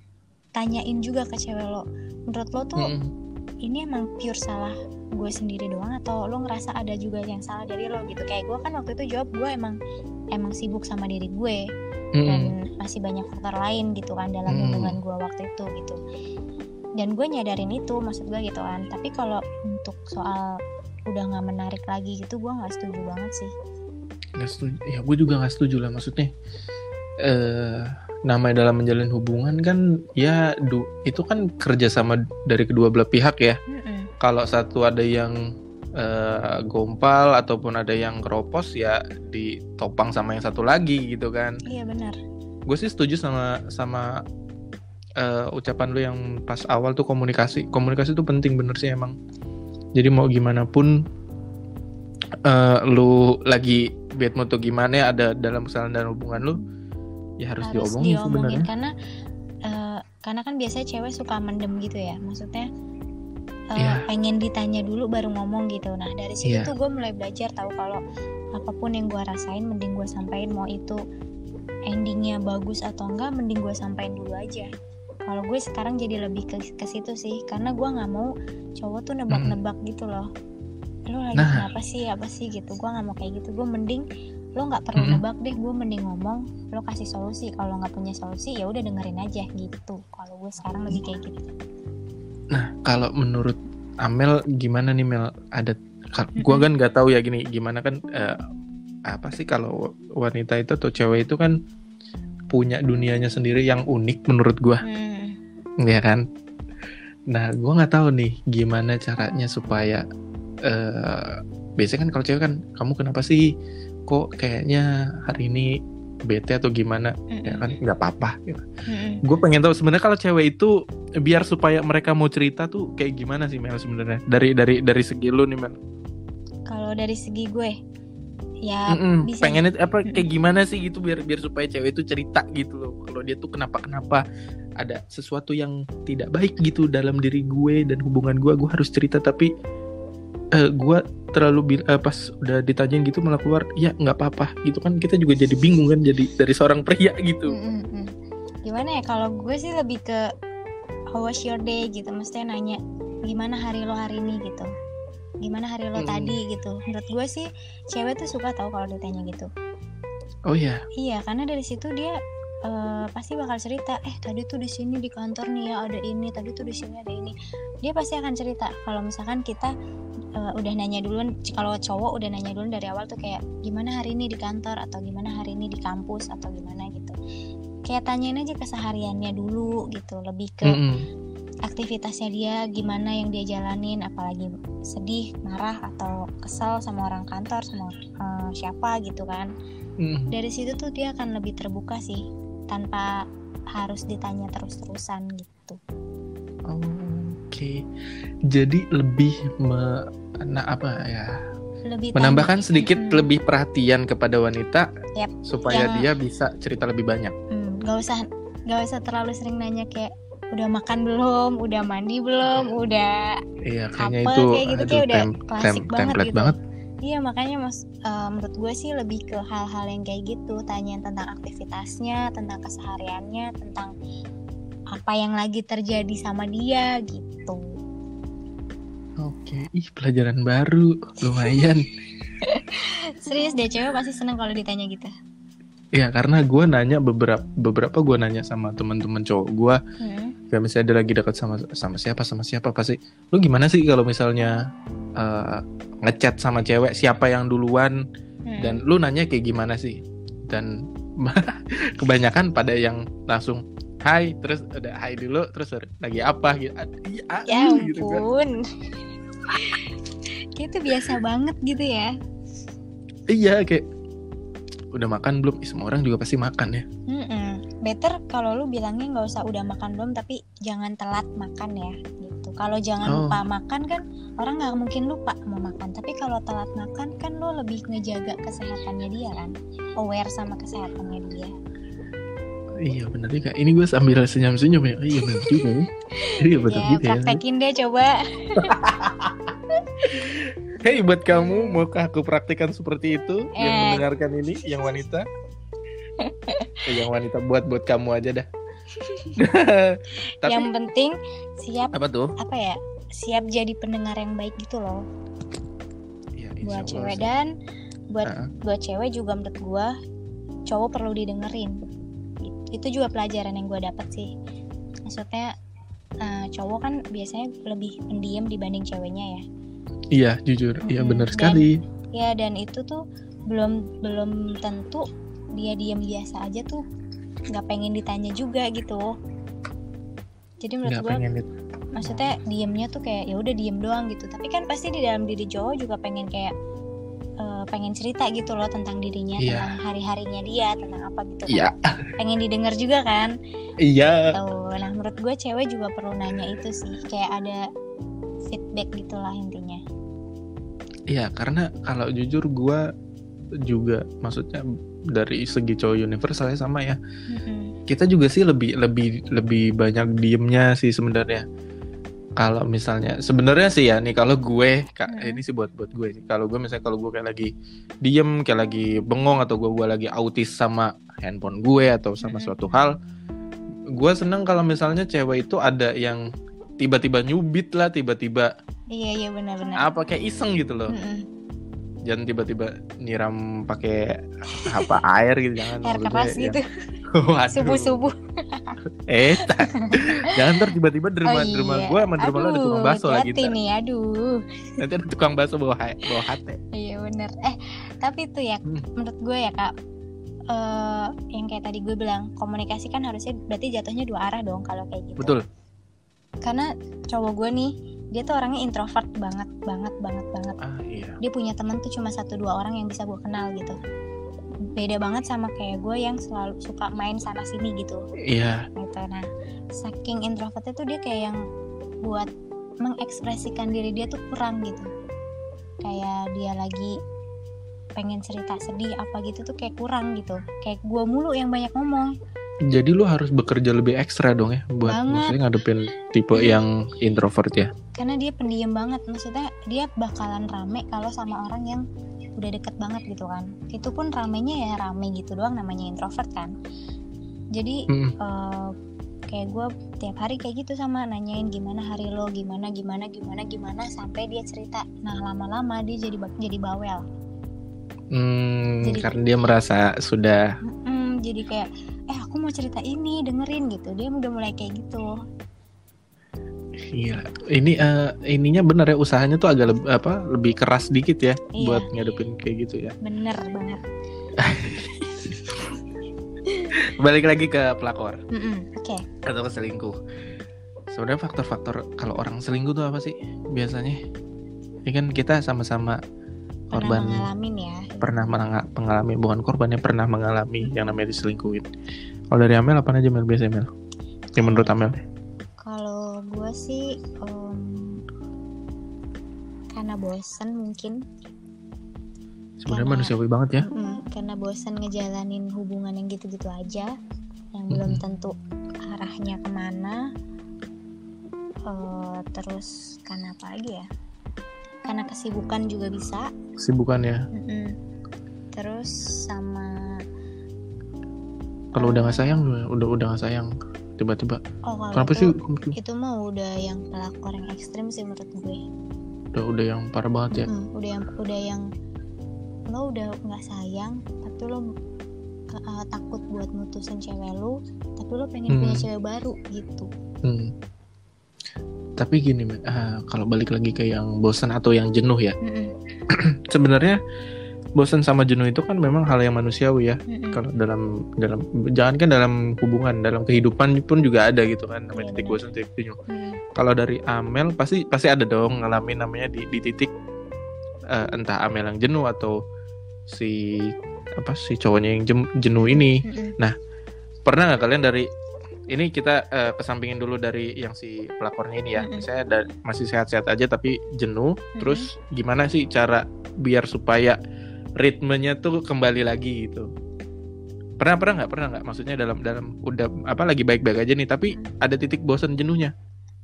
tanyain juga ke cewek lo. Menurut lo tuh Mm-mm. Ini emang pure salah gue sendiri doang atau lo ngerasa ada juga yang salah dari lo gitu kayak gue kan waktu itu jawab gue emang emang sibuk sama diri gue Mm-mm. dan masih banyak faktor lain gitu kan dalam Hmm. hubungan gue waktu itu gitu dan gue nyadarin itu maksud gue gitu kan tapi kalau untuk soal udah nggak menarik lagi gitu gue nggak setuju banget sih Nggak setuju. Ya gue juga nggak setuju lah maksudnya. Eh namanya dalam menjalin hubungan kan ya du, itu kan kerjasama dari kedua belah pihak ya. Mm-mm. Kalau satu ada yang eh, gompal ataupun ada yang keropos ya ditopang sama yang satu lagi gitu kan. iya benar Gue sih setuju sama sama eh, ucapan lu yang pas awal tuh komunikasi. Komunikasi itu penting bener sih emang. Jadi mau gimana pun eh, lu lagi bad mood atau gimana ya ada dalam kesalahan dalam hubungan lu ya harus, harus diomongin diomongin sebenarnya. karena eh, karena kan biasanya cewek suka mendem gitu ya maksudnya eh, Iya. pengen ditanya dulu baru ngomong gitu nah dari situ Iya. tuh gue mulai belajar tahu kalau apa pun yang gue rasain mending gue sampaikan mau itu endingnya bagus atau enggak mending gue sampaikan dulu aja kalau gue sekarang jadi lebih ke, ke situ sih karena gue nggak mau cowok tuh nebak-nebak gitu loh lo lagi Nah. kenapa sih apa sih gitu gue nggak mau kayak gitu gue mending lo nggak perlu Mm-mm. nebak deh gue mending ngomong lo kasih solusi kalau nggak punya solusi ya udah dengerin aja gitu kalau gue sekarang lebih kayak gitu Nah, kalau menurut Amel gimana nih Mel? Ada Mm-mm. kan nggak tahu ya gini gimana kan eh, apa sih kalau wanita itu atau cewek itu kan punya dunianya sendiri yang unik menurut gua, hmm. ya kan? Nah, gua nggak tahu nih gimana caranya supaya eh biasanya kan kalau cewek kan kamu kenapa sih kok kayaknya hari ini bete atau gimana? Ya kan nggak apa-apa gitu. Mm-mm. gue pengen tahu sebenarnya kalau cewek itu biar supaya mereka mau cerita tuh kayak gimana sih Mel sebenarnya? Dari dari dari segi lu nih Mel. Kalau dari segi gue ya Mm-mm, bisa pengen apa kayak gimana sih gitu biar biar supaya cewek itu cerita gitu loh. Kalau dia tuh kenapa kenapa ada sesuatu yang tidak baik gitu dalam diri gue dan hubungan gue gue harus cerita. Tapi eh, gue terlalu eh, pas udah ditanyain gitu malah keluar ya nggak apa-apa gitu kan. Kita juga jadi bingung kan jadi dari seorang pria gitu. Mm-mm-mm. gimana ya kalau gue sih lebih ke how was your day? gitu. Mesti nanya gimana hari lo hari ini? gitu. Gimana hari lo Mm. tadi? gitu. Menurut gue sih cewek tuh suka tahu kalau ditanya gitu. Oh ya iya karena dari situ dia eh, pasti bakal cerita eh tadi tuh di sini di kantor nih ya ada ini tadi tuh di sini ada ini. Dia pasti akan cerita. Kalau misalkan kita eh, udah nanya duluan kalau cowok udah nanya duluan dari awal tuh kayak gimana hari ini di kantor? Atau gimana hari ini di kampus? Atau gimana? Gitu. Kayak tanyain aja kesehariannya dulu gitu lebih ke Mm-mm. aktivitasnya dia gimana yang dia jalanin apalagi sedih marah atau kesel sama orang kantor sama eh, siapa gitu kan. Mm. dari situ tuh dia akan lebih terbuka sih tanpa harus ditanya terus-terusan gitu Oke, jadi lebih me, nah apa ya? lebih Menambahkan tanya- sedikit Mm-mm. lebih perhatian kepada wanita Yap. supaya Yang- dia bisa cerita lebih banyak. Hmm, nggak usah nggak usah terlalu sering nanya kayak udah makan belum udah mandi belum udah Iya, kayaknya Apa, itu kayak gitu, kayak udah klasik banget template gitu. banget. Iya makanya mas eh, menurut gue sih lebih ke hal-hal yang kayak gitu. Tanyain tentang aktivitasnya tentang kesehariannya tentang apa yang lagi terjadi sama dia gitu. Oke, ih pelajaran baru, lumayan. serius deh cewek pasti seneng kalau ditanya gitu Iya, karena gue nanya beberapa beberapa gue nanya sama teman-teman cowok gue, Hmm, kayak misalnya dia lagi dekat sama sama siapa sama siapa pasti, lu gimana sih kalau misalnya eh, ngechat sama cewek siapa yang duluan? Hmm. dan lu nanya kayak gimana sih? Dan kebanyakan pada yang langsung hai terus ada hai dulu terus ada lagi apa? Gitu. Iya, ya uh, gitu kan. ampun. Kayak itu biasa banget gitu ya. Iya kayak udah makan belum semua orang juga pasti makan ya Mm-mm. Better kalau lu bilangnya nggak usah udah makan belum tapi jangan telat makan ya gitu. Kalau jangan Oh. lupa makan kan orang nggak mungkin lupa mau makan. Tapi kalau telat makan kan lu lebih ngejaga kesehatannya dia kan, aware sama kesehatannya dia. iya bener juga ini gue sambil senyum senyum ya iya bener juga ya iya bener ya juga ya praktekin deh coba. Hei buat kamu maukah aku praktikkan seperti itu yang Eh. mendengarkan ini yang wanita Eh, yang wanita buat buat kamu aja dah tapi Yang penting siap apa tuh apa ya? Siap jadi pendengar yang baik gitu loh ya, buat cewek sih. dan buat Heeh. buat cewek juga menurut gua cowok perlu didengerin itu juga pelajaran yang gua dapat sih maksudnya eh, cowok kan biasanya lebih pendiam dibanding ceweknya ya iya jujur. Iya Dan- sekali. ya dan itu tuh belum belum tentu dia diam biasa aja tuh. Nggak pengen ditanya juga gitu. Jadi menurut itu maksudnya diemnya tuh kayak ya udah diem doang gitu. Tapi kan pasti di dalam diri cowok juga pengen kayak eh, pengen cerita gitu loh tentang dirinya Iya. tentang hari harinya dia tentang apa gitu kan. Iya pengen didengar juga kan? Iya. Tuh nah menurut gue cewek juga perlu nanya itu sih. Kayak ada feedback gitulah intinya iya karena kalau jujur gue juga maksudnya dari segi cowok universalnya sama ya Mm-mm. kita juga sih lebih lebih lebih banyak diemnya sih sebenarnya kalau misalnya sebenarnya sih ya nih kalau gue Kak, Hmm. ini sih buat buat gue sih kalau gue misalnya kalau gue kayak lagi diem kayak lagi bengong atau gue gue lagi autis sama handphone gue atau sama Hmm. suatu hal gue seneng kalau misalnya cewek itu ada yang tiba-tiba nyubit lah tiba-tiba iya iya benar-benar apa kayak iseng gitu loh Mm-mm. jangan tiba-tiba nyiram pakai apa air gitu jangan air keras ya. gitu Waduh. subuh subuh Eh, tak. jangan ntar tiba-tiba di rumah, oh, iya. gue sama di rumah lo ada tukang bakso lagi ntar. nih aduh Nanti ada tukang bakso bawa bawa hati. iya bener eh tapi itu ya Hmm. menurut gue ya kak eh yang kayak tadi gue bilang komunikasi kan harusnya berarti jatuhnya dua arah dong kalau kayak gitu Betul. Karena cowok gue nih dia tuh orangnya introvert banget banget banget banget. Ah iya. dia punya temen tuh cuma satu dua orang yang bisa gue kenal gitu. Beda banget sama kayak gue yang selalu suka main sana sini gitu. Iya. gitu. Nah saking introvertnya tuh dia kayak yang buat mengekspresikan diri dia tuh kurang gitu. Kayak dia lagi pengen cerita sedih apa gitu tuh kayak kurang gitu. Kayak gue mulu yang banyak ngomong Jadi lu harus bekerja lebih ekstra dong ya buat Banget. maksudnya ngadepin tipe yang introvert ya. karena dia pendiam banget maksudnya dia bakalan rame kalau sama orang yang udah deket banget gitu kan itu pun ramenya ya rame gitu doang namanya introvert kan jadi Mm. eh, kayak gue tiap hari kayak gitu sama nanyain gimana hari lo gimana gimana gimana gimana sampai dia cerita nah lama-lama dia jadi jadi bawel Hmm, Jadi- karena dia merasa sudah Mm, jadi kayak eh aku mau cerita ini dengerin gitu dia udah mulai kayak gitu Iya, ini eh, ininya bener ya usahanya tuh agak lebih apa lebih keras dikit ya Iya. buat ngadepin kayak gitu ya. bener banget Balik lagi ke pelakor oke atau ke selingkuh. Sebenarnya faktor-faktor kalau orang selingkuh tuh apa sih biasanya? Ini kan kita sama-sama korban ngalamin ya pernah mengalami bukan korban yang pernah mengalami yang namanya diselingkuhin. Kalau dari Amel apa aja Mel biasanya Mel? Yang menurut Amel? kalau gue sih em, karena bosan mungkin Sebenarnya manusiawi banget ya. Mm-mm, karena bosan ngejalanin hubungan yang gitu-gitu aja yang belum Mm-mm. tentu arahnya ke mana Eh, terus karena apa lagi ya karena kesibukan juga bisa Kesibukan ya. Mm-mm. terus sama Kalau udah nggak sayang, udah udah nggak sayang, tiba-tiba. oh Kenapa itu, sih? itu mah udah yang pelakor yang ekstrim sih menurut gue Udah udah yang parah banget ya. Mm-mm, udah yang udah yang lo udah nggak sayang tapi lo eh, takut buat mutusin cewek lo tapi lo pengen Hmm. punya cewek baru gitu Hmm. Tapi gini, ah, kalau balik lagi ke yang bosan atau yang jenuh ya. Sebenarnya bosan sama jenuh itu kan memang hal yang manusiawi ya. Kalau dalam dalam jangan kan dalam hubungan, dalam kehidupan pun juga ada gitu kan namanya titik bosan, titik jenuh. Kalau dari Amel pasti pasti ada dong ngalamin namanya di, di titik eh, entah Amel yang jenuh atau si apa si cowoknya yang jenuh ini. mm-mm. Pernah nggak kalian dari ini kita eh, kesampingin dulu dari yang si pelakornya ini ya. Mm-mm. Misalnya da- masih sehat-sehat aja tapi jenuh. Mm-mm. Terus gimana sih cara biar supaya ritmenya tuh kembali lagi gitu? Pernah pernah nggak pernah nggak? Maksudnya dalam dalam udah apa lagi baik-baik aja nih tapi Mm. ada titik bosan jenuhnya.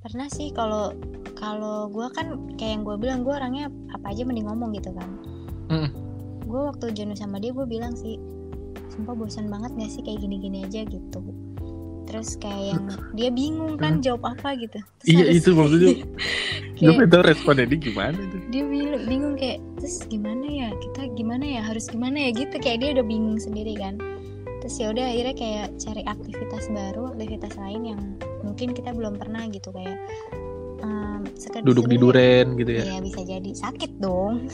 pernah sih kalau kalau gue kan kayak yang gue bilang gue orangnya apa aja mending ngomong gitu kan Mm. gue waktu jenuh sama dia gue bilang sih sumpah bosan banget gak sih kayak gini-gini aja gitu terus kayak yang dia bingung kan jawab apa gitu Terus Iya harus- itu maksudnya. Kayak tahu responnya dia gimana itu. dia bingung, bingung kayak terus gimana ya kita gimana ya harus gimana ya gitu kayak dia udah bingung sendiri kan terus ya udah akhirnya kayak cari aktivitas baru aktivitas lain yang mungkin kita belum pernah gitu kayak seked- Duduk di duren gitu ya. Iya bisa jadi sakit dong.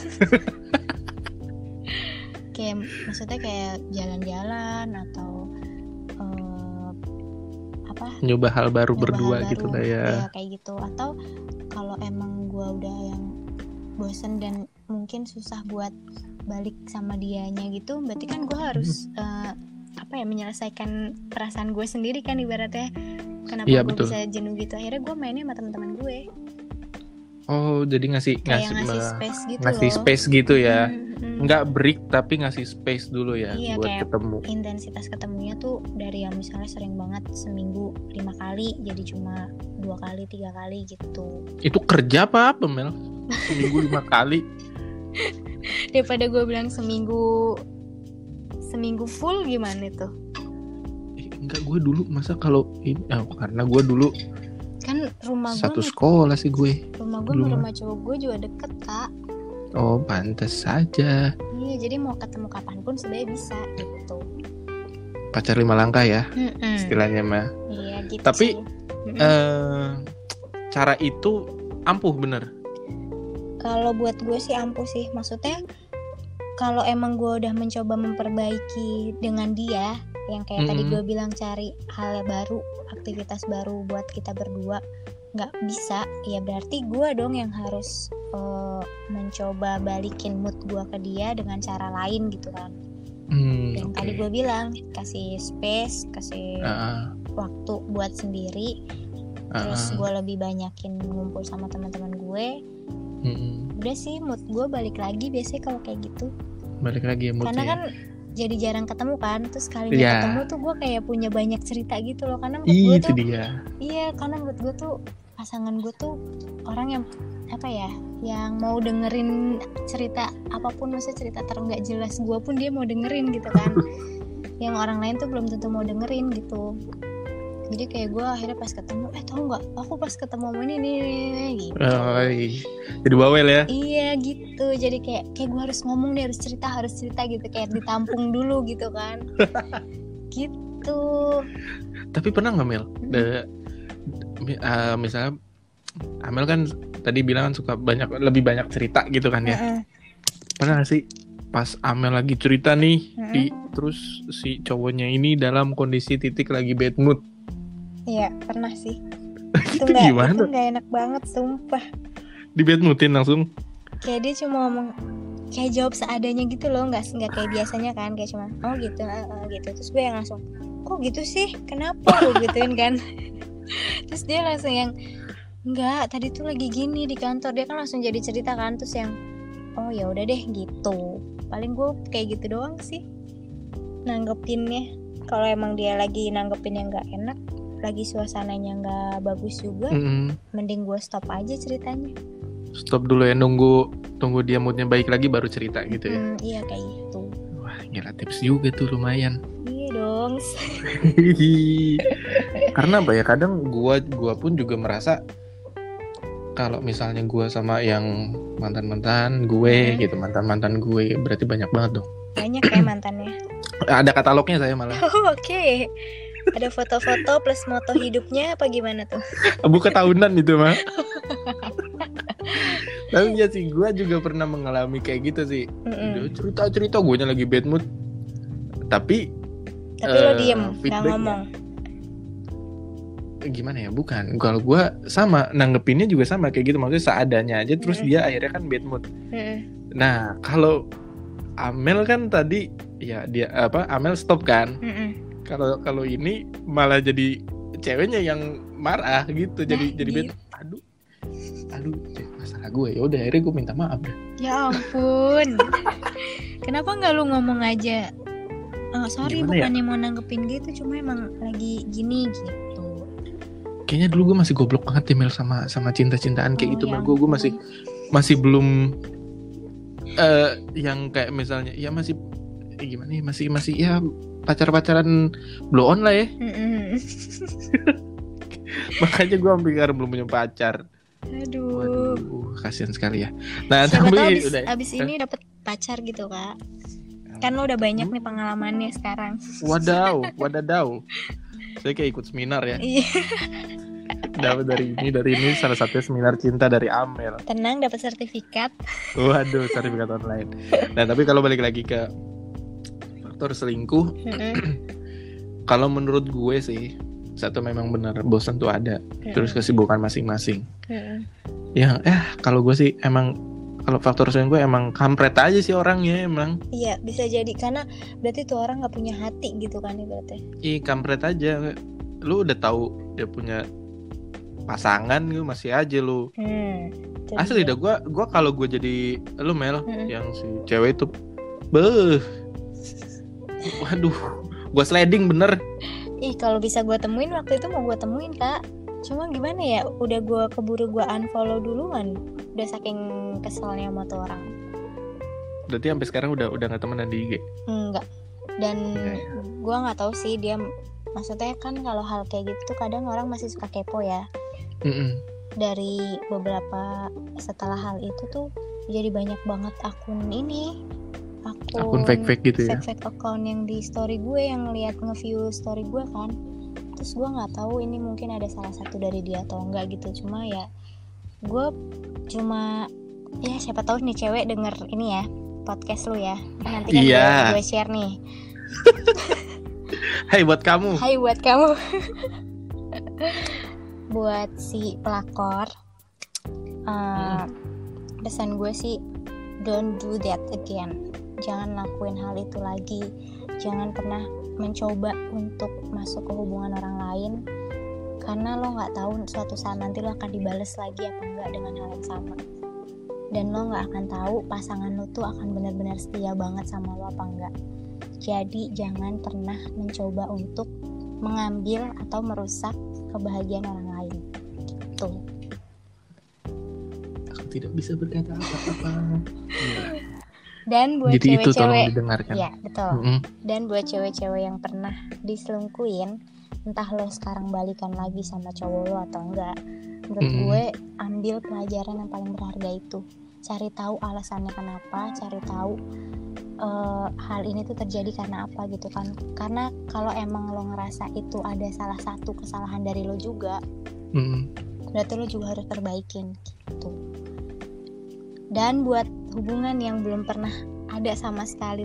kayak maksudnya kayak jalan-jalan atau eh, apa? Nyoba hal baru nyoba berdua hal gitu baru. lah ya. Iya, kayak gitu. Atau kalau emang gua udah yang bosen dan mungkin susah buat balik sama dianya gitu, berarti kan gua harus eh, apa ya menyelesaikan perasaan gue sendiri kan ibaratnya. Kenapa Iya, gue bisa jenuh gitu? Akhirnya gue mainnya sama teman-teman gue, Oh jadi ngasih kayak ngasih ngasih space gitu ngasih loh. space gitu ya. Hmm, hmm. Nggak break tapi ngasih space dulu ya Iya, buat kayak- ketemu. intensitas ketemunya tuh dari yang misalnya sering banget seminggu lima kali jadi cuma dua kali tiga kali gitu Itu kerja apa apa Mel? Seminggu lima kali. daripada gue bilang seminggu seminggu full gimana tuh Eh, enggak gue dulu masa kalau ini ah, karena gue dulu rumah satu sekolah sih gue. rumah gue dulu sama mah. rumah cowok gue juga deket kak Oh pantas saja. iya jadi mau ketemu kapan pun sebenarnya bisa gitu Pacar lima langkah ya Mm-mm. istilahnya mah. iya gitu Tapi, sih. Eh cara itu ampuh bener. Kalau buat gue sih ampuh sih, maksudnya kalau emang gue udah mencoba memperbaiki dengan dia, yang kayak tadi Mm-mm. gue bilang cari hal baru, aktivitas baru buat kita berdua, nggak bisa, ya berarti gue dong yang harus eh, mencoba balikin mood gue ke dia dengan cara lain gitu kan. Hmm, Yang oke. tadi gue bilang kasih space, kasih Ah, waktu buat sendiri, ah, terus gue lebih banyakin ngumpul sama teman-teman gue. Mm-mm. Udah sih mood gue balik lagi biasanya kalau kayak gitu. Balik lagi ya moodnya. karena kan jadi jarang ketemu kan terus kalinya Iya. ketemu tuh gue kayak punya banyak cerita gitu loh karena menurut gue tuh dia. iya karena menurut gue tuh pasangan gue tuh orang yang apa ya yang mau dengerin cerita apa pun maksudnya cerita ter nggak jelas gue pun dia mau dengerin gitu kan yang orang lain tuh belum tentu mau dengerin gitu jadi kayak gue akhirnya pas ketemu eh tau nggak aku pas ketemu ini nih gitu Oi. Jadi bawel ya. Iya gitu, jadi kayak kayak gue harus ngomong deh, harus cerita, harus cerita gitu, kayak ditampung dulu gitu kan. gitu Tapi pernah nggak Mel? De- mi- eh, misalnya Amel kan tadi bilang kan suka banyak lebih banyak cerita gitu kan ya. Pernah gak sih pas Amel lagi cerita nih di terus si cowoknya ini dalam kondisi titik lagi bad mood. iya pernah sih itu Itu nggak gimana? itu nggak enak banget sumpah Di bad moodin langsung. kayak dia cuma ngomong kayak jawab seadanya gitu loh nggak nggak kayak biasanya kan kayak cuma oh gitu eh," gitu terus gue yang langsung kok gitu sih kenapa gue gituin kan terus dia langsung yang nggak tadi tuh lagi gini di kantor dia kan langsung jadi cerita kan terus yang oh ya udah deh gitu paling gue kayak gitu doang sih nanggepinnya kalau emang dia lagi nanggepin yang nggak enak lagi suasananya nggak bagus juga Mm-mm. mending gue stop aja ceritanya Stop dulu ya nunggu tunggu dia moodnya baik lagi baru cerita gitu ya. Hmm, iya kayak gitu Wah gila tips juga tuh lumayan. Dong Karena apa ya kadang gua gua pun juga merasa kalau misalnya gua sama yang mantan-mantan gue Hmm. gitu mantan-mantan gue berarti banyak banget dong. banyak ya mantannya Ada katalognya saya malah. oh, oke ada foto-foto plus moto hidupnya apa gimana tuh Buka tahunan itu mah. Tapi ya sih gua juga pernah mengalami kayak gitu sih. Mm-mm. Cerita cerita gue lagi bad mood. Tapi tapi lo Eh, diem nggak feedbacknya. ngomong. Gimana ya? Bukan. Kalau gua sama nanggepinnya juga sama kayak gitu. Maksudnya seadanya aja terus Mm. dia akhirnya kan bad mood. Mm-mm. nah kalau Amel kan tadi ya dia apa Amel stop kan? Kalau kalau ini malah jadi ceweknya yang marah gitu. Jadi Nah, jadi bad dia- aduh. Aduh masalah gue ya. Udah akhirnya gue minta maaf deh. Ya ampun. Kenapa nggak lu ngomong aja Oh, sorry Gimana ya? bukannya mau nanggepin gitu cuma emang lagi gini gitu. Kayaknya dulu gue masih goblok banget Mel sama sama cinta-cintaan kayak Oh, gitu ya Mel gue gue masih masih belum eh yang kayak misalnya ya masih eh, gimana ya masih masih ya pacar-pacaran blow on lah ya. Mm-mm. makanya gue sekarang belum punya pacar. Aduh. Waduh kasihan sekali ya. Nah siapa tahu tapi abis, udah. abis ini dapet pacar gitu kak kan lo udah banyak nih pengalamannya sekarang. Wadaw wadadaw saya kayak ikut seminar ya. Iya. Dapat dari ini dari ini salah satu seminar cinta dari Amel. Tenang dapat sertifikat. Waduh sertifikat online. Nah tapi kalau balik lagi ke faktor selingkuh kalau menurut gue sih satu memang benar bosan tuh ada. Terus kesibukan masing-masing. Yang eh kalau gue sih emang kalau faktor selingkuh emang kampret aja sih orangnya emang Iya bisa jadi karena berarti tuh orang nggak punya hati gitu kan ibaratnya. ih kampret aja lu udah tahu dia punya pasangan lu masih aja lu Hmm. asli dia. dah gue gua kalau gue jadi lu Mel Mm-mm. yang si cewek itu beh waduh gue sliding bener Ih kalau bisa gue temuin waktu itu mau gue temuin kak. Cuma gimana ya udah gue keburu gue unfollow duluan. Udah saking keselnya sama tuh orang. berarti sampai sekarang udah udah nggak temenan di IG Enggak. Dan ya? gue nggak tahu sih dia maksudnya kan kalau hal kayak gitu tuh kadang orang masih suka kepo ya. Mm-mm. Dari beberapa setelah hal itu tuh jadi banyak banget akun ini akun, akun fake fake gitu ya fake fake account yang di story gue yang ngeliat nge-view story gue kan terus gue nggak tahu ini mungkin ada salah satu dari dia atau enggak gitu. Cuma ya gue cuma ya siapa tahu nih cewek denger ini ya podcast lu ya. Nanti kan Iya. gue, share nih. Hai buat kamu. Hai buat kamu. Buat si pelakor eh, pesan gue sih don't do that again. Jangan lakuin hal itu lagi. Jangan pernah mencoba untuk masuk ke hubungan orang lain karena lo nggak tahu suatu saat nanti lo akan dibales lagi apa enggak dengan hal yang sama. Dan lo nggak akan tahu pasangan lo tuh akan benar-benar setia banget sama lo apa enggak jadi jangan pernah mencoba untuk mengambil atau merusak kebahagiaan orang lain. Gitu. Aku tidak bisa berkata apa-apa. Gila. dan buat jadi itu tolong cewek-cewek didengarkan ya betul Mm-mm. dan buat cewek-cewek yang pernah diselingkuin entah lo sekarang balikan lagi sama cowok lo atau enggak menurut Mm-mm. gue ambil pelajaran yang paling berharga itu cari tahu alasannya kenapa cari tahu eh, hal ini tuh terjadi karena apa gitu kan karena kalau emang lo ngerasa itu ada salah satu kesalahan dari lo juga Mm. berarti lo juga harus perbaikin gitu dan buat hubungan yang belum pernah ada sama sekali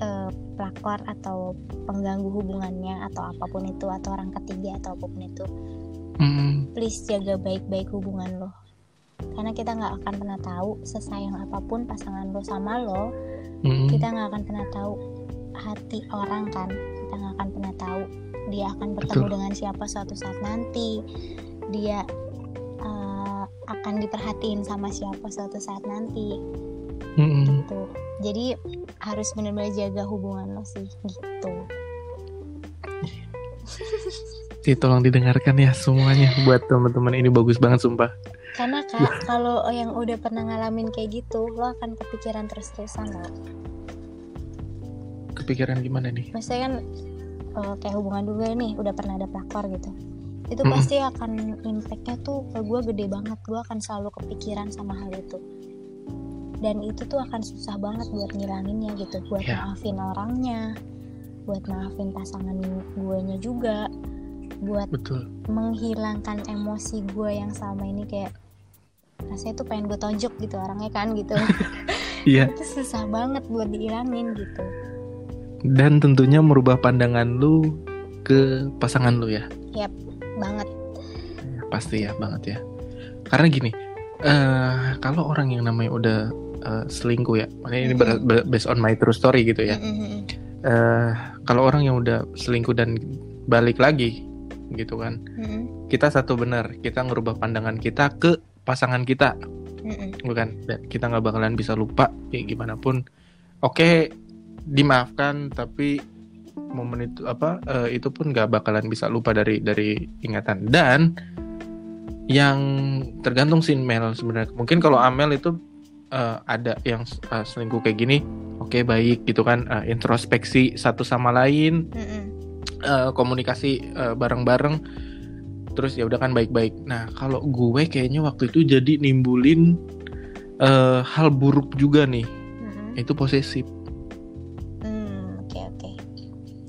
eh, pelakor atau pengganggu hubungannya atau apa pun itu atau orang ketiga atau apa pun itu Mm. please jaga baik-baik hubungan lo karena kita nggak akan pernah tahu sesayang apa pun pasangan lo sama lo Mm. kita nggak akan pernah tahu hati orang kan kita nggak akan pernah tahu dia akan bertemu Betul. dengan siapa suatu saat nanti dia eh, akan diperhatiin sama siapa suatu saat nanti Mm. gitu jadi harus benar-benar jaga hubungan lo sih gitu Sih, tolong didengarkan ya semuanya buat teman-teman ini bagus banget sumpah. karena kak kalau yang udah pernah ngalamin kayak gitu lo akan kepikiran terus-terusan lo Kepikiran gimana nih? maksudnya kan eh, kayak hubungan dulu nih udah pernah ada pelakor gitu itu Mm-mm. pasti akan impactnya tuh ke gue gede banget gue akan selalu kepikiran sama hal itu dan itu tuh akan susah banget buat ngilanginnya gitu buat Ya. maafin orangnya buat maafin pasangan gue nya juga buat Betul. menghilangkan emosi gue yang selama ini kayak rasanya tuh pengen gue tonjok gitu orangnya kan gitu Iya. itu susah banget buat dihilangin gitu Dan tentunya merubah pandangan lu ke pasangan lu ya. banget Ya, Pasti ya banget ya. Karena gini, eh kalau orang yang namanya udah eh, selingkuh ya, makanya ini ber- ber- based on my true story gitu ya. Eh kalau orang yang udah selingkuh dan balik lagi gitu kan, Mm-mm. kita satu benar, kita ngerubah pandangan kita ke pasangan kita, Mm-mm. bukan? Dan kita nggak bakalan bisa lupa kayak gimana pun. Oke, dimaafkan, tapi momen itu apa eh, itu pun nggak bakalan bisa lupa dari dari ingatan dan yang tergantung sih Mel sebenarnya mungkin kalau Amel itu eh, ada yang eh, selingkuh kayak gini oke baik gitu kan eh, introspeksi satu sama lain Mm-mm. eh, komunikasi eh, bareng-bareng terus ya udah kan baik-baik nah kalau gue kayaknya waktu itu jadi nimbulin eh, hal buruk juga nih Mm-mm. itu posesif Hmm, Oke oke.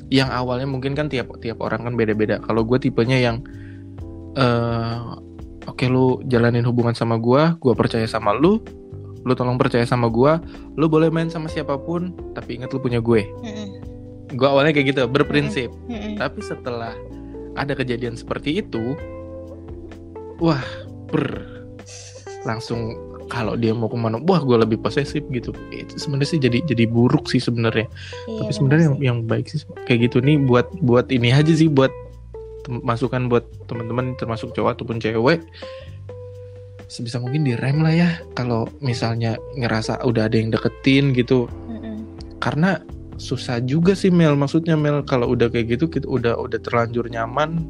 yang awalnya mungkin kan tiap tiap orang kan beda-beda. Kalau gue tipenya yang eh oke lu jalanin hubungan sama gue, gue percaya sama lu, lu tolong percaya sama gue, lu boleh main sama siapa pun, tapi ingat lu punya gue. Gue awalnya kayak gitu, berprinsip. Tapi setelah ada kejadian seperti itu, wah, ber langsung kalau dia mau ke mana, wah gue lebih posesif gitu. Itu sebenarnya sih jadi jadi buruk sih sebenarnya. Iya, Tapi benar sebenarnya yang, yang baik sih kayak gitu nih buat buat ini aja sih buat masukan buat teman-teman termasuk cowok ataupun cewek sebisa mungkin direm lah ya. Kalau misalnya ngerasa udah ada yang deketin gitu. Karena susah juga sih Mel. Maksudnya Mel kalau udah kayak gitu kita udah udah terlanjur nyaman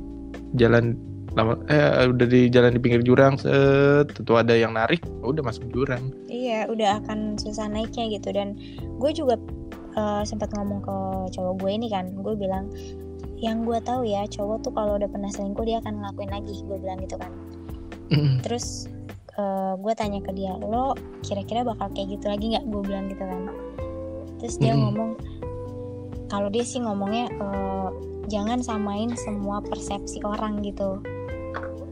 jalan lama eh udah di jalan di pinggir jurang set tentu ada yang narik udah masuk jurang. Iya, udah akan susah naiknya gitu. Dan gue juga eh, sempat ngomong ke cowok gue ini kan, gue bilang yang gue tahu ya cowok tuh kalau udah pernah selingkuh dia akan ngelakuin lagi, gue bilang gitu kan. Mm, Terus eh, gue tanya ke dia, lo kira-kira bakal kayak gitu lagi nggak? Gue bilang gitu kan. Terus dia Mm-mm. ngomong, kalau dia sih ngomongnya eh, jangan samain semua persepsi orang gitu.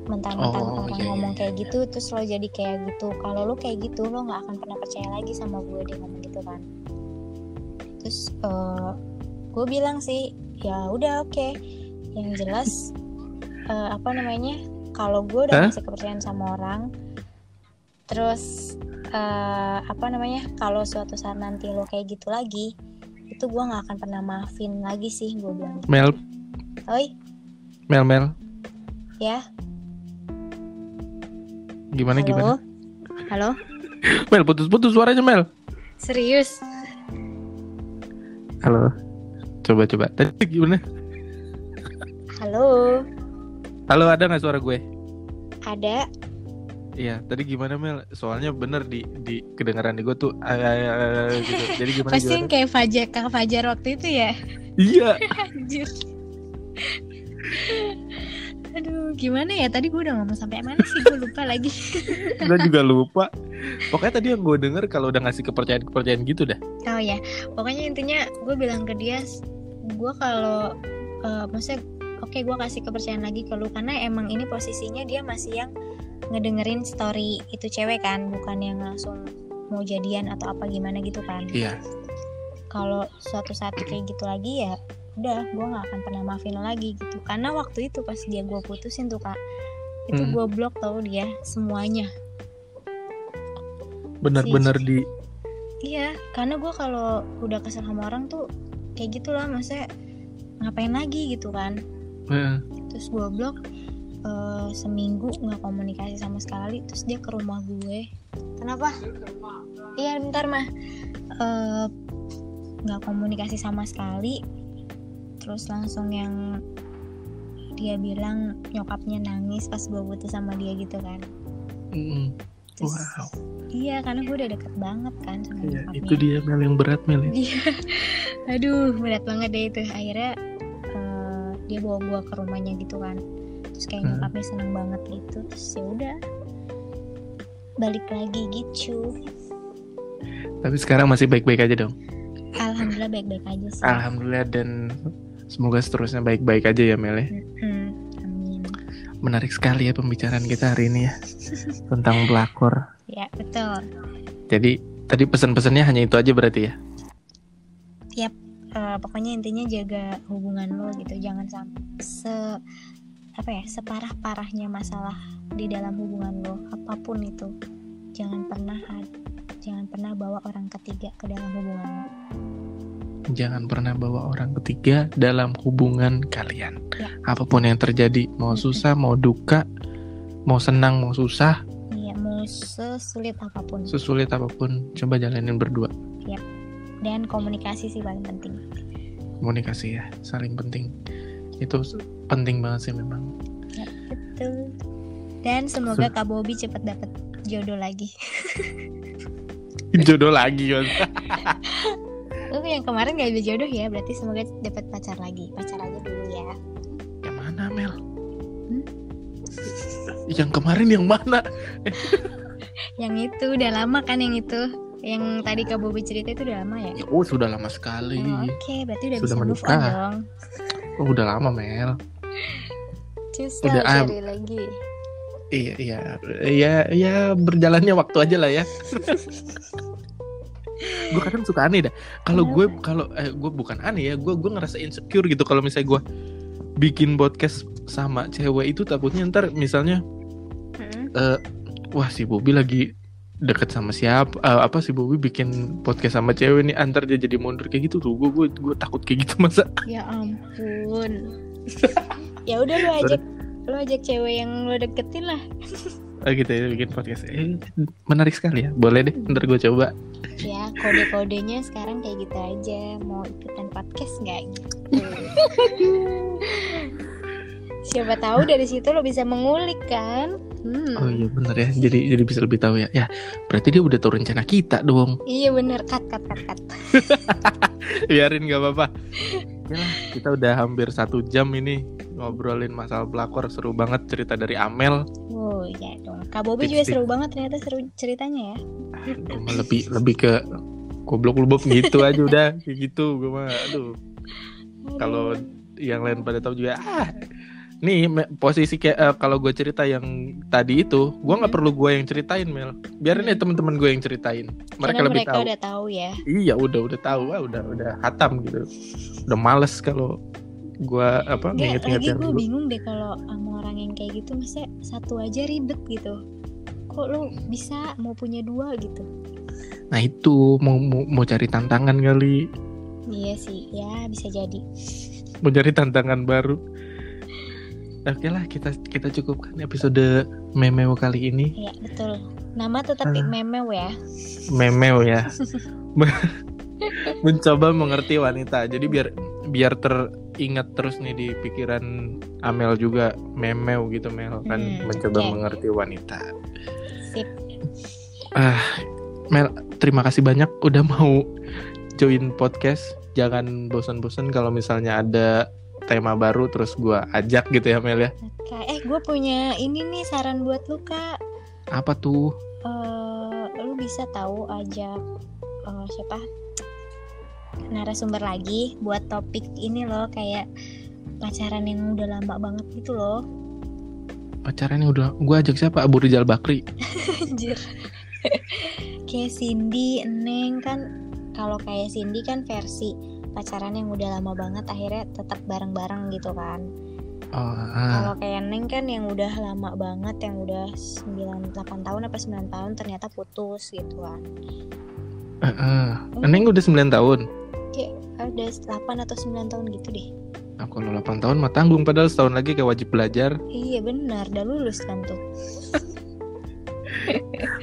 Mentang-mentang Oh, orang iya, iya, ngomong iya. kayak gitu, terus lo jadi kayak gitu. Kalau lo kayak gitu, lo nggak akan pernah percaya lagi sama gue dia ngomong gitu kan. Terus eh, gue bilang sih, ya udah oke. Yang jelas eh, apa namanya? Kalau gue udah Hah? ngasih kepercayaan sama orang, terus eh, apa namanya? Kalau suatu saat nanti lo kayak gitu lagi, itu gue nggak akan pernah maafin lagi sih gue bilang. gitu. Mel Oi, Mel Mel ya, gimana halo, gimana halo, Mel putus-putus suaranya Mel serius? Halo. Coba coba. Tadi gimana? Halo, Halo, ada nggak suara gue? ada? Iya, tadi gimana Mel? Soalnya bener di di kedengaran di gue tuh ah, ah, gitu. Jadi gimana Pasti yang kayak Fajar, Kak Fajar waktu itu ya? Iya. Anjir. Aduh, gimana ya? Tadi gue udah ngomong sampai mana sih? Gue lupa lagi. gue juga lupa pokoknya tadi yang gue denger kalau udah ngasih kepercayaan kepercayaan gitu dah Oh ya, pokoknya intinya gue bilang ke dia, gue kalau eh, maksudnya oke gue kasih kepercayaan lagi ke lu karena emang ini posisinya dia masih yang ngedengerin story itu cewek kan, bukan yang langsung mau jadian atau apa gimana gitu kan. iya Kalau suatu saat kayak gitu lagi ya udah gue nggak akan pernah maafin lo lagi gitu karena waktu itu pas dia gue putusin tuh kak itu Hmm. gue blok tau dia semuanya benar-benar di Iya, karena gue kalau udah kesel sama orang tuh kayak gitu lah, maksudnya ngapain lagi gitu kan. eh, Terus gue blok eh, seminggu nggak komunikasi sama sekali, terus dia ke rumah gue. Kenapa? Iya, bentar mah. Eh, nggak komunikasi sama sekali, terus langsung yang dia bilang nyokapnya nangis pas gue putus sama dia gitu kan. mm, Terus, wow Iya, karena gue udah deket banget kan sama Iya, nyokapnya. itu dia Mel yang berat Mel ya. Iya. Aduh, berat banget deh itu. Akhirnya eh, dia bawa gua ke rumahnya gitu kan. Terus kayak Hmm. nyokapnya seneng banget gitu. Terus ya udah balik lagi gitu. tapi sekarang masih baik-baik aja dong Alhamdulillah baik-baik aja sih. alhamdulillah dan semoga seterusnya baik-baik aja ya Mel ya amin. menarik sekali ya pembicaraan kita hari ini ya tentang pelakor Ya betul. jadi tadi pesan-pesannya hanya itu aja berarti ya Eh, pokoknya intinya jaga hubungan lo gitu. Jangan sampai se apa ya separah parahnya masalah di dalam hubungan lo apa pun itu. Jangan pernah jangan pernah bawa orang ketiga ke dalam hubungan lo. jangan pernah bawa orang ketiga dalam hubungan kalian Ya. apa pun yang terjadi mau susah mau duka mau senang mau susah Iya, mau sesulit apa pun sesulit apa pun coba jalanin berdua dan komunikasi sih paling penting. komunikasi ya saling penting itu penting banget sih memang Ya, betul. Dan semoga Kak Bobby cepat dapat jodoh lagi. jodoh lagi kan Oh, yang kemarin gak ada jodoh ya, berarti semoga dapat pacar lagi. Pacar aja dulu ya. yang mana Mel Hmm? yang kemarin yang mana Yang itu udah lama kan yang itu. Yang tadi Kak Bobby cerita itu udah lama ya? oh sudah lama sekali Oh, Oke, berarti udah Sudah bisa move on menikah. dong. Oh udah lama Mel Cus Udah, am. cari lagi. iya iya iya ya berjalannya waktu aja lah ya gue kadang suka aneh dah kalau gue kalau eh, gue bukan aneh ya gue gue ngerasa insecure gitu kalau misalnya gue bikin podcast sama cewek itu takutnya ntar misalnya Mm-mm. eh, wah si Bobby lagi deket sama siapa eh, apa si Bobby bikin podcast sama cewek nih antar dia jadi mundur kayak gitu tuh gue gue gue takut kayak gitu masa Ya ampun. ya udah lu ajak lu ajak cewek yang lu deketin lah. Ah, gitu ya bikin podcast eh, menarik sekali ya boleh deh ntar gue coba Ya kode-kodenya sekarang kayak gitu aja. Mau ikutan podcast nggak gitu. Siapa tahu dari situ lo bisa mengulik kan? Hmm. Oh iya bener ya, jadi jadi bisa lebih tahu ya. Ya berarti dia udah tahu rencana kita dong. Iya bener cut cut cut cut. Biarin gak apa-apa. Ya kita udah hampir satu jam ini ngobrolin masalah pelakor seru banget cerita dari Amel. Oh ya dong. Kak Bobi juga seru banget ternyata seru ceritanya ya. Ah, mah lebih lebih ke goblok lubuk gitu aja udah kayak gitu gue mah aduh kalau yang lain pada tahu juga ah nih me- posisi kayak eh, kalau gue cerita yang tadi itu gue nggak Hmm. perlu gue yang ceritain Mel biarin ya teman-teman gue yang ceritain mereka Karena lebih mereka tahu udah tahu ya. Iya udah udah tahu ah, udah udah hatam gitu. Udah males kalau gua apa nginget-nginget lagi gue bingung deh kalau sama orang yang kayak gitu masa satu aja ribet gitu. Kok lu bisa mau punya dua gitu? Nah itu mau, mau mau cari tantangan kali, Iya sih, ya bisa jadi. mau cari tantangan baru. Oke lah kita kita cukupkan episode memeo kali ini. Iya betul. Nama tetap Ah. memeo ya. Memeo ya. Mencoba mengerti wanita. Jadi biar biar teringat terus nih di pikiran Amel juga memeo gitu Mel kan Hmm, mencoba oke. mengerti wanita. Sip. Ah, Mel, terima kasih banyak udah mau join podcast. Jangan bosan-bosan kalau misalnya ada tema baru terus gue ajak gitu ya Mel ya. Kak, eh gue punya ini nih saran buat lu kak. Apa tuh? Eh, lu bisa tahu ajak eh, siapa narasumber lagi buat topik ini loh kayak pacaran yang udah lama banget gitu loh. Pacaran yang udah gue ajak siapa? Abu Rizal Bakri. Anjir. kayak Cindy, Neng kan kalau kayak Cindy kan versi pacaran yang udah lama banget akhirnya tetap bareng-bareng gitu kan. Oh, ah. Kalau kayak Neng kan yang udah lama banget yang udah 9 8 tahun apa 9 tahun ternyata putus gitu kan. eh, eh. Neng udah 9 tahun. Kayak ada 8 atau 9 tahun gitu deh. Nah, kalau 8 tahun mah tanggung padahal setahun lagi kayak wajib belajar. Iya benar, udah lulus kan tuh.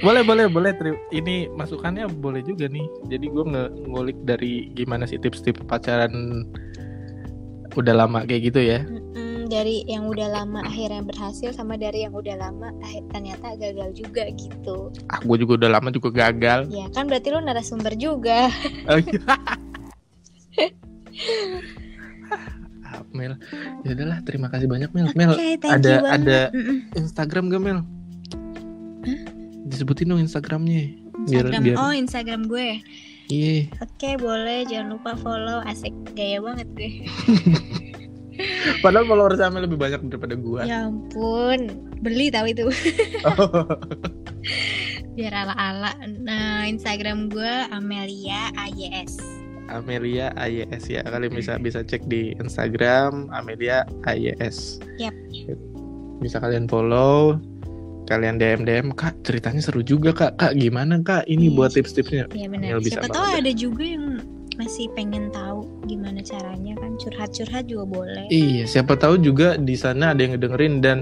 Boleh boleh boleh Tri. ini masukannya boleh juga nih jadi gue nge ngulik dari gimana sih tips-tips pacaran udah lama kayak gitu ya Mm-mm, dari yang udah lama akhirnya berhasil sama dari yang udah lama akhir ternyata gagal juga gitu. ah gue juga udah lama juga gagal Ya kan berarti lu narasumber juga. Oh, iya. Ah, Mel ya udahlah terima kasih banyak Mel Mel ada you ada. Instagram gak Mel disebutin dong Instagramnya biar Instagram. biar Oh, Instagram gue. iya Oke, boleh. Jangan lupa follow. Asik gaya banget gue. padahal followers Mel lebih banyak daripada gue Ya ampun, beli tahu itu. Biar ala-ala. Nah, Instagram gue Amelia AYS. Amelia AYS ya kalian bisa bisa cek di Instagram Amelia AYS. Yap. Bisa kalian follow, kalian DM DM kak ceritanya seru juga kak kak gimana kak ini Iya. buat tips-tipsnya. Ya Amel benar. bisa Siapa tahu ada juga yang masih pengen tahu gimana caranya kan curhat-curhat juga boleh. Iya siapa tahu juga di sana ada yang ngedengerin dan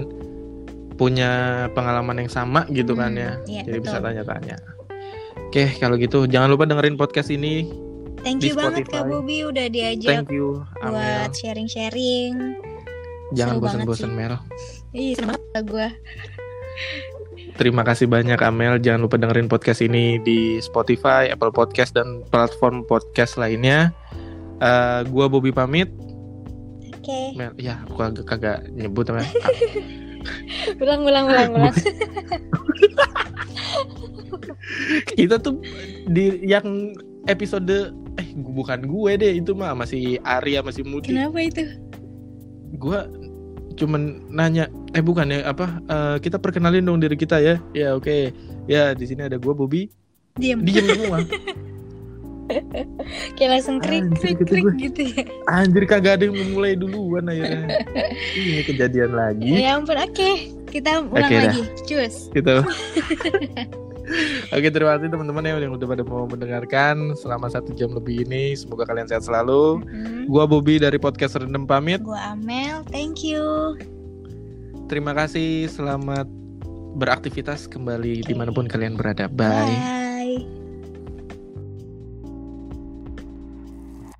punya pengalaman yang sama gitu kan ya. Hmm, iya, Jadi bisa betul. tanya-tanya. Oke kalau gitu jangan lupa dengerin podcast ini. Thank di you banget Kak. Bobi udah diajak Thank you Amel. buat sharing-sharing. Jangan bosan-bosan. Mel. Ih, seru banget gue. Terima kasih banyak Amel. Jangan lupa dengerin podcast ini di Spotify, Apple Podcast dan platform podcast lainnya. Eh, gua Bobby pamit. Oke. Mel, ya aku agak kagak nyebut Mel. Ulang ulang ulang ulang. Kita tuh di yang episode eh bukan gue deh itu mah masih Arya masih Mudi. Kenapa itu? Gua cuman nanya eh bukan ya apa eh, kita perkenalin dong diri kita ya. Ya oke. Ya di sini ada gua Bobby. Diam. Diem semua. Kayak langsung krik Anjir, krik krik gue. gitu ya. Anjir kagak ada yang memulai duluan akhirnya. Ini kejadian lagi. Ya ampun, oke. Kita ulang Oke, dah. lagi. Cus. Gitu. Oke terima kasih teman-teman ya yang udah pada mau mendengarkan selama satu jam lebih ini. Semoga kalian sehat selalu. Hmm. Gua Bobby dari podcast Rendem pamit. Gua Amel, thank you. Terima kasih. Selamat beraktivitas kembali Oke. di mana pun kalian berada. Bye. Bye.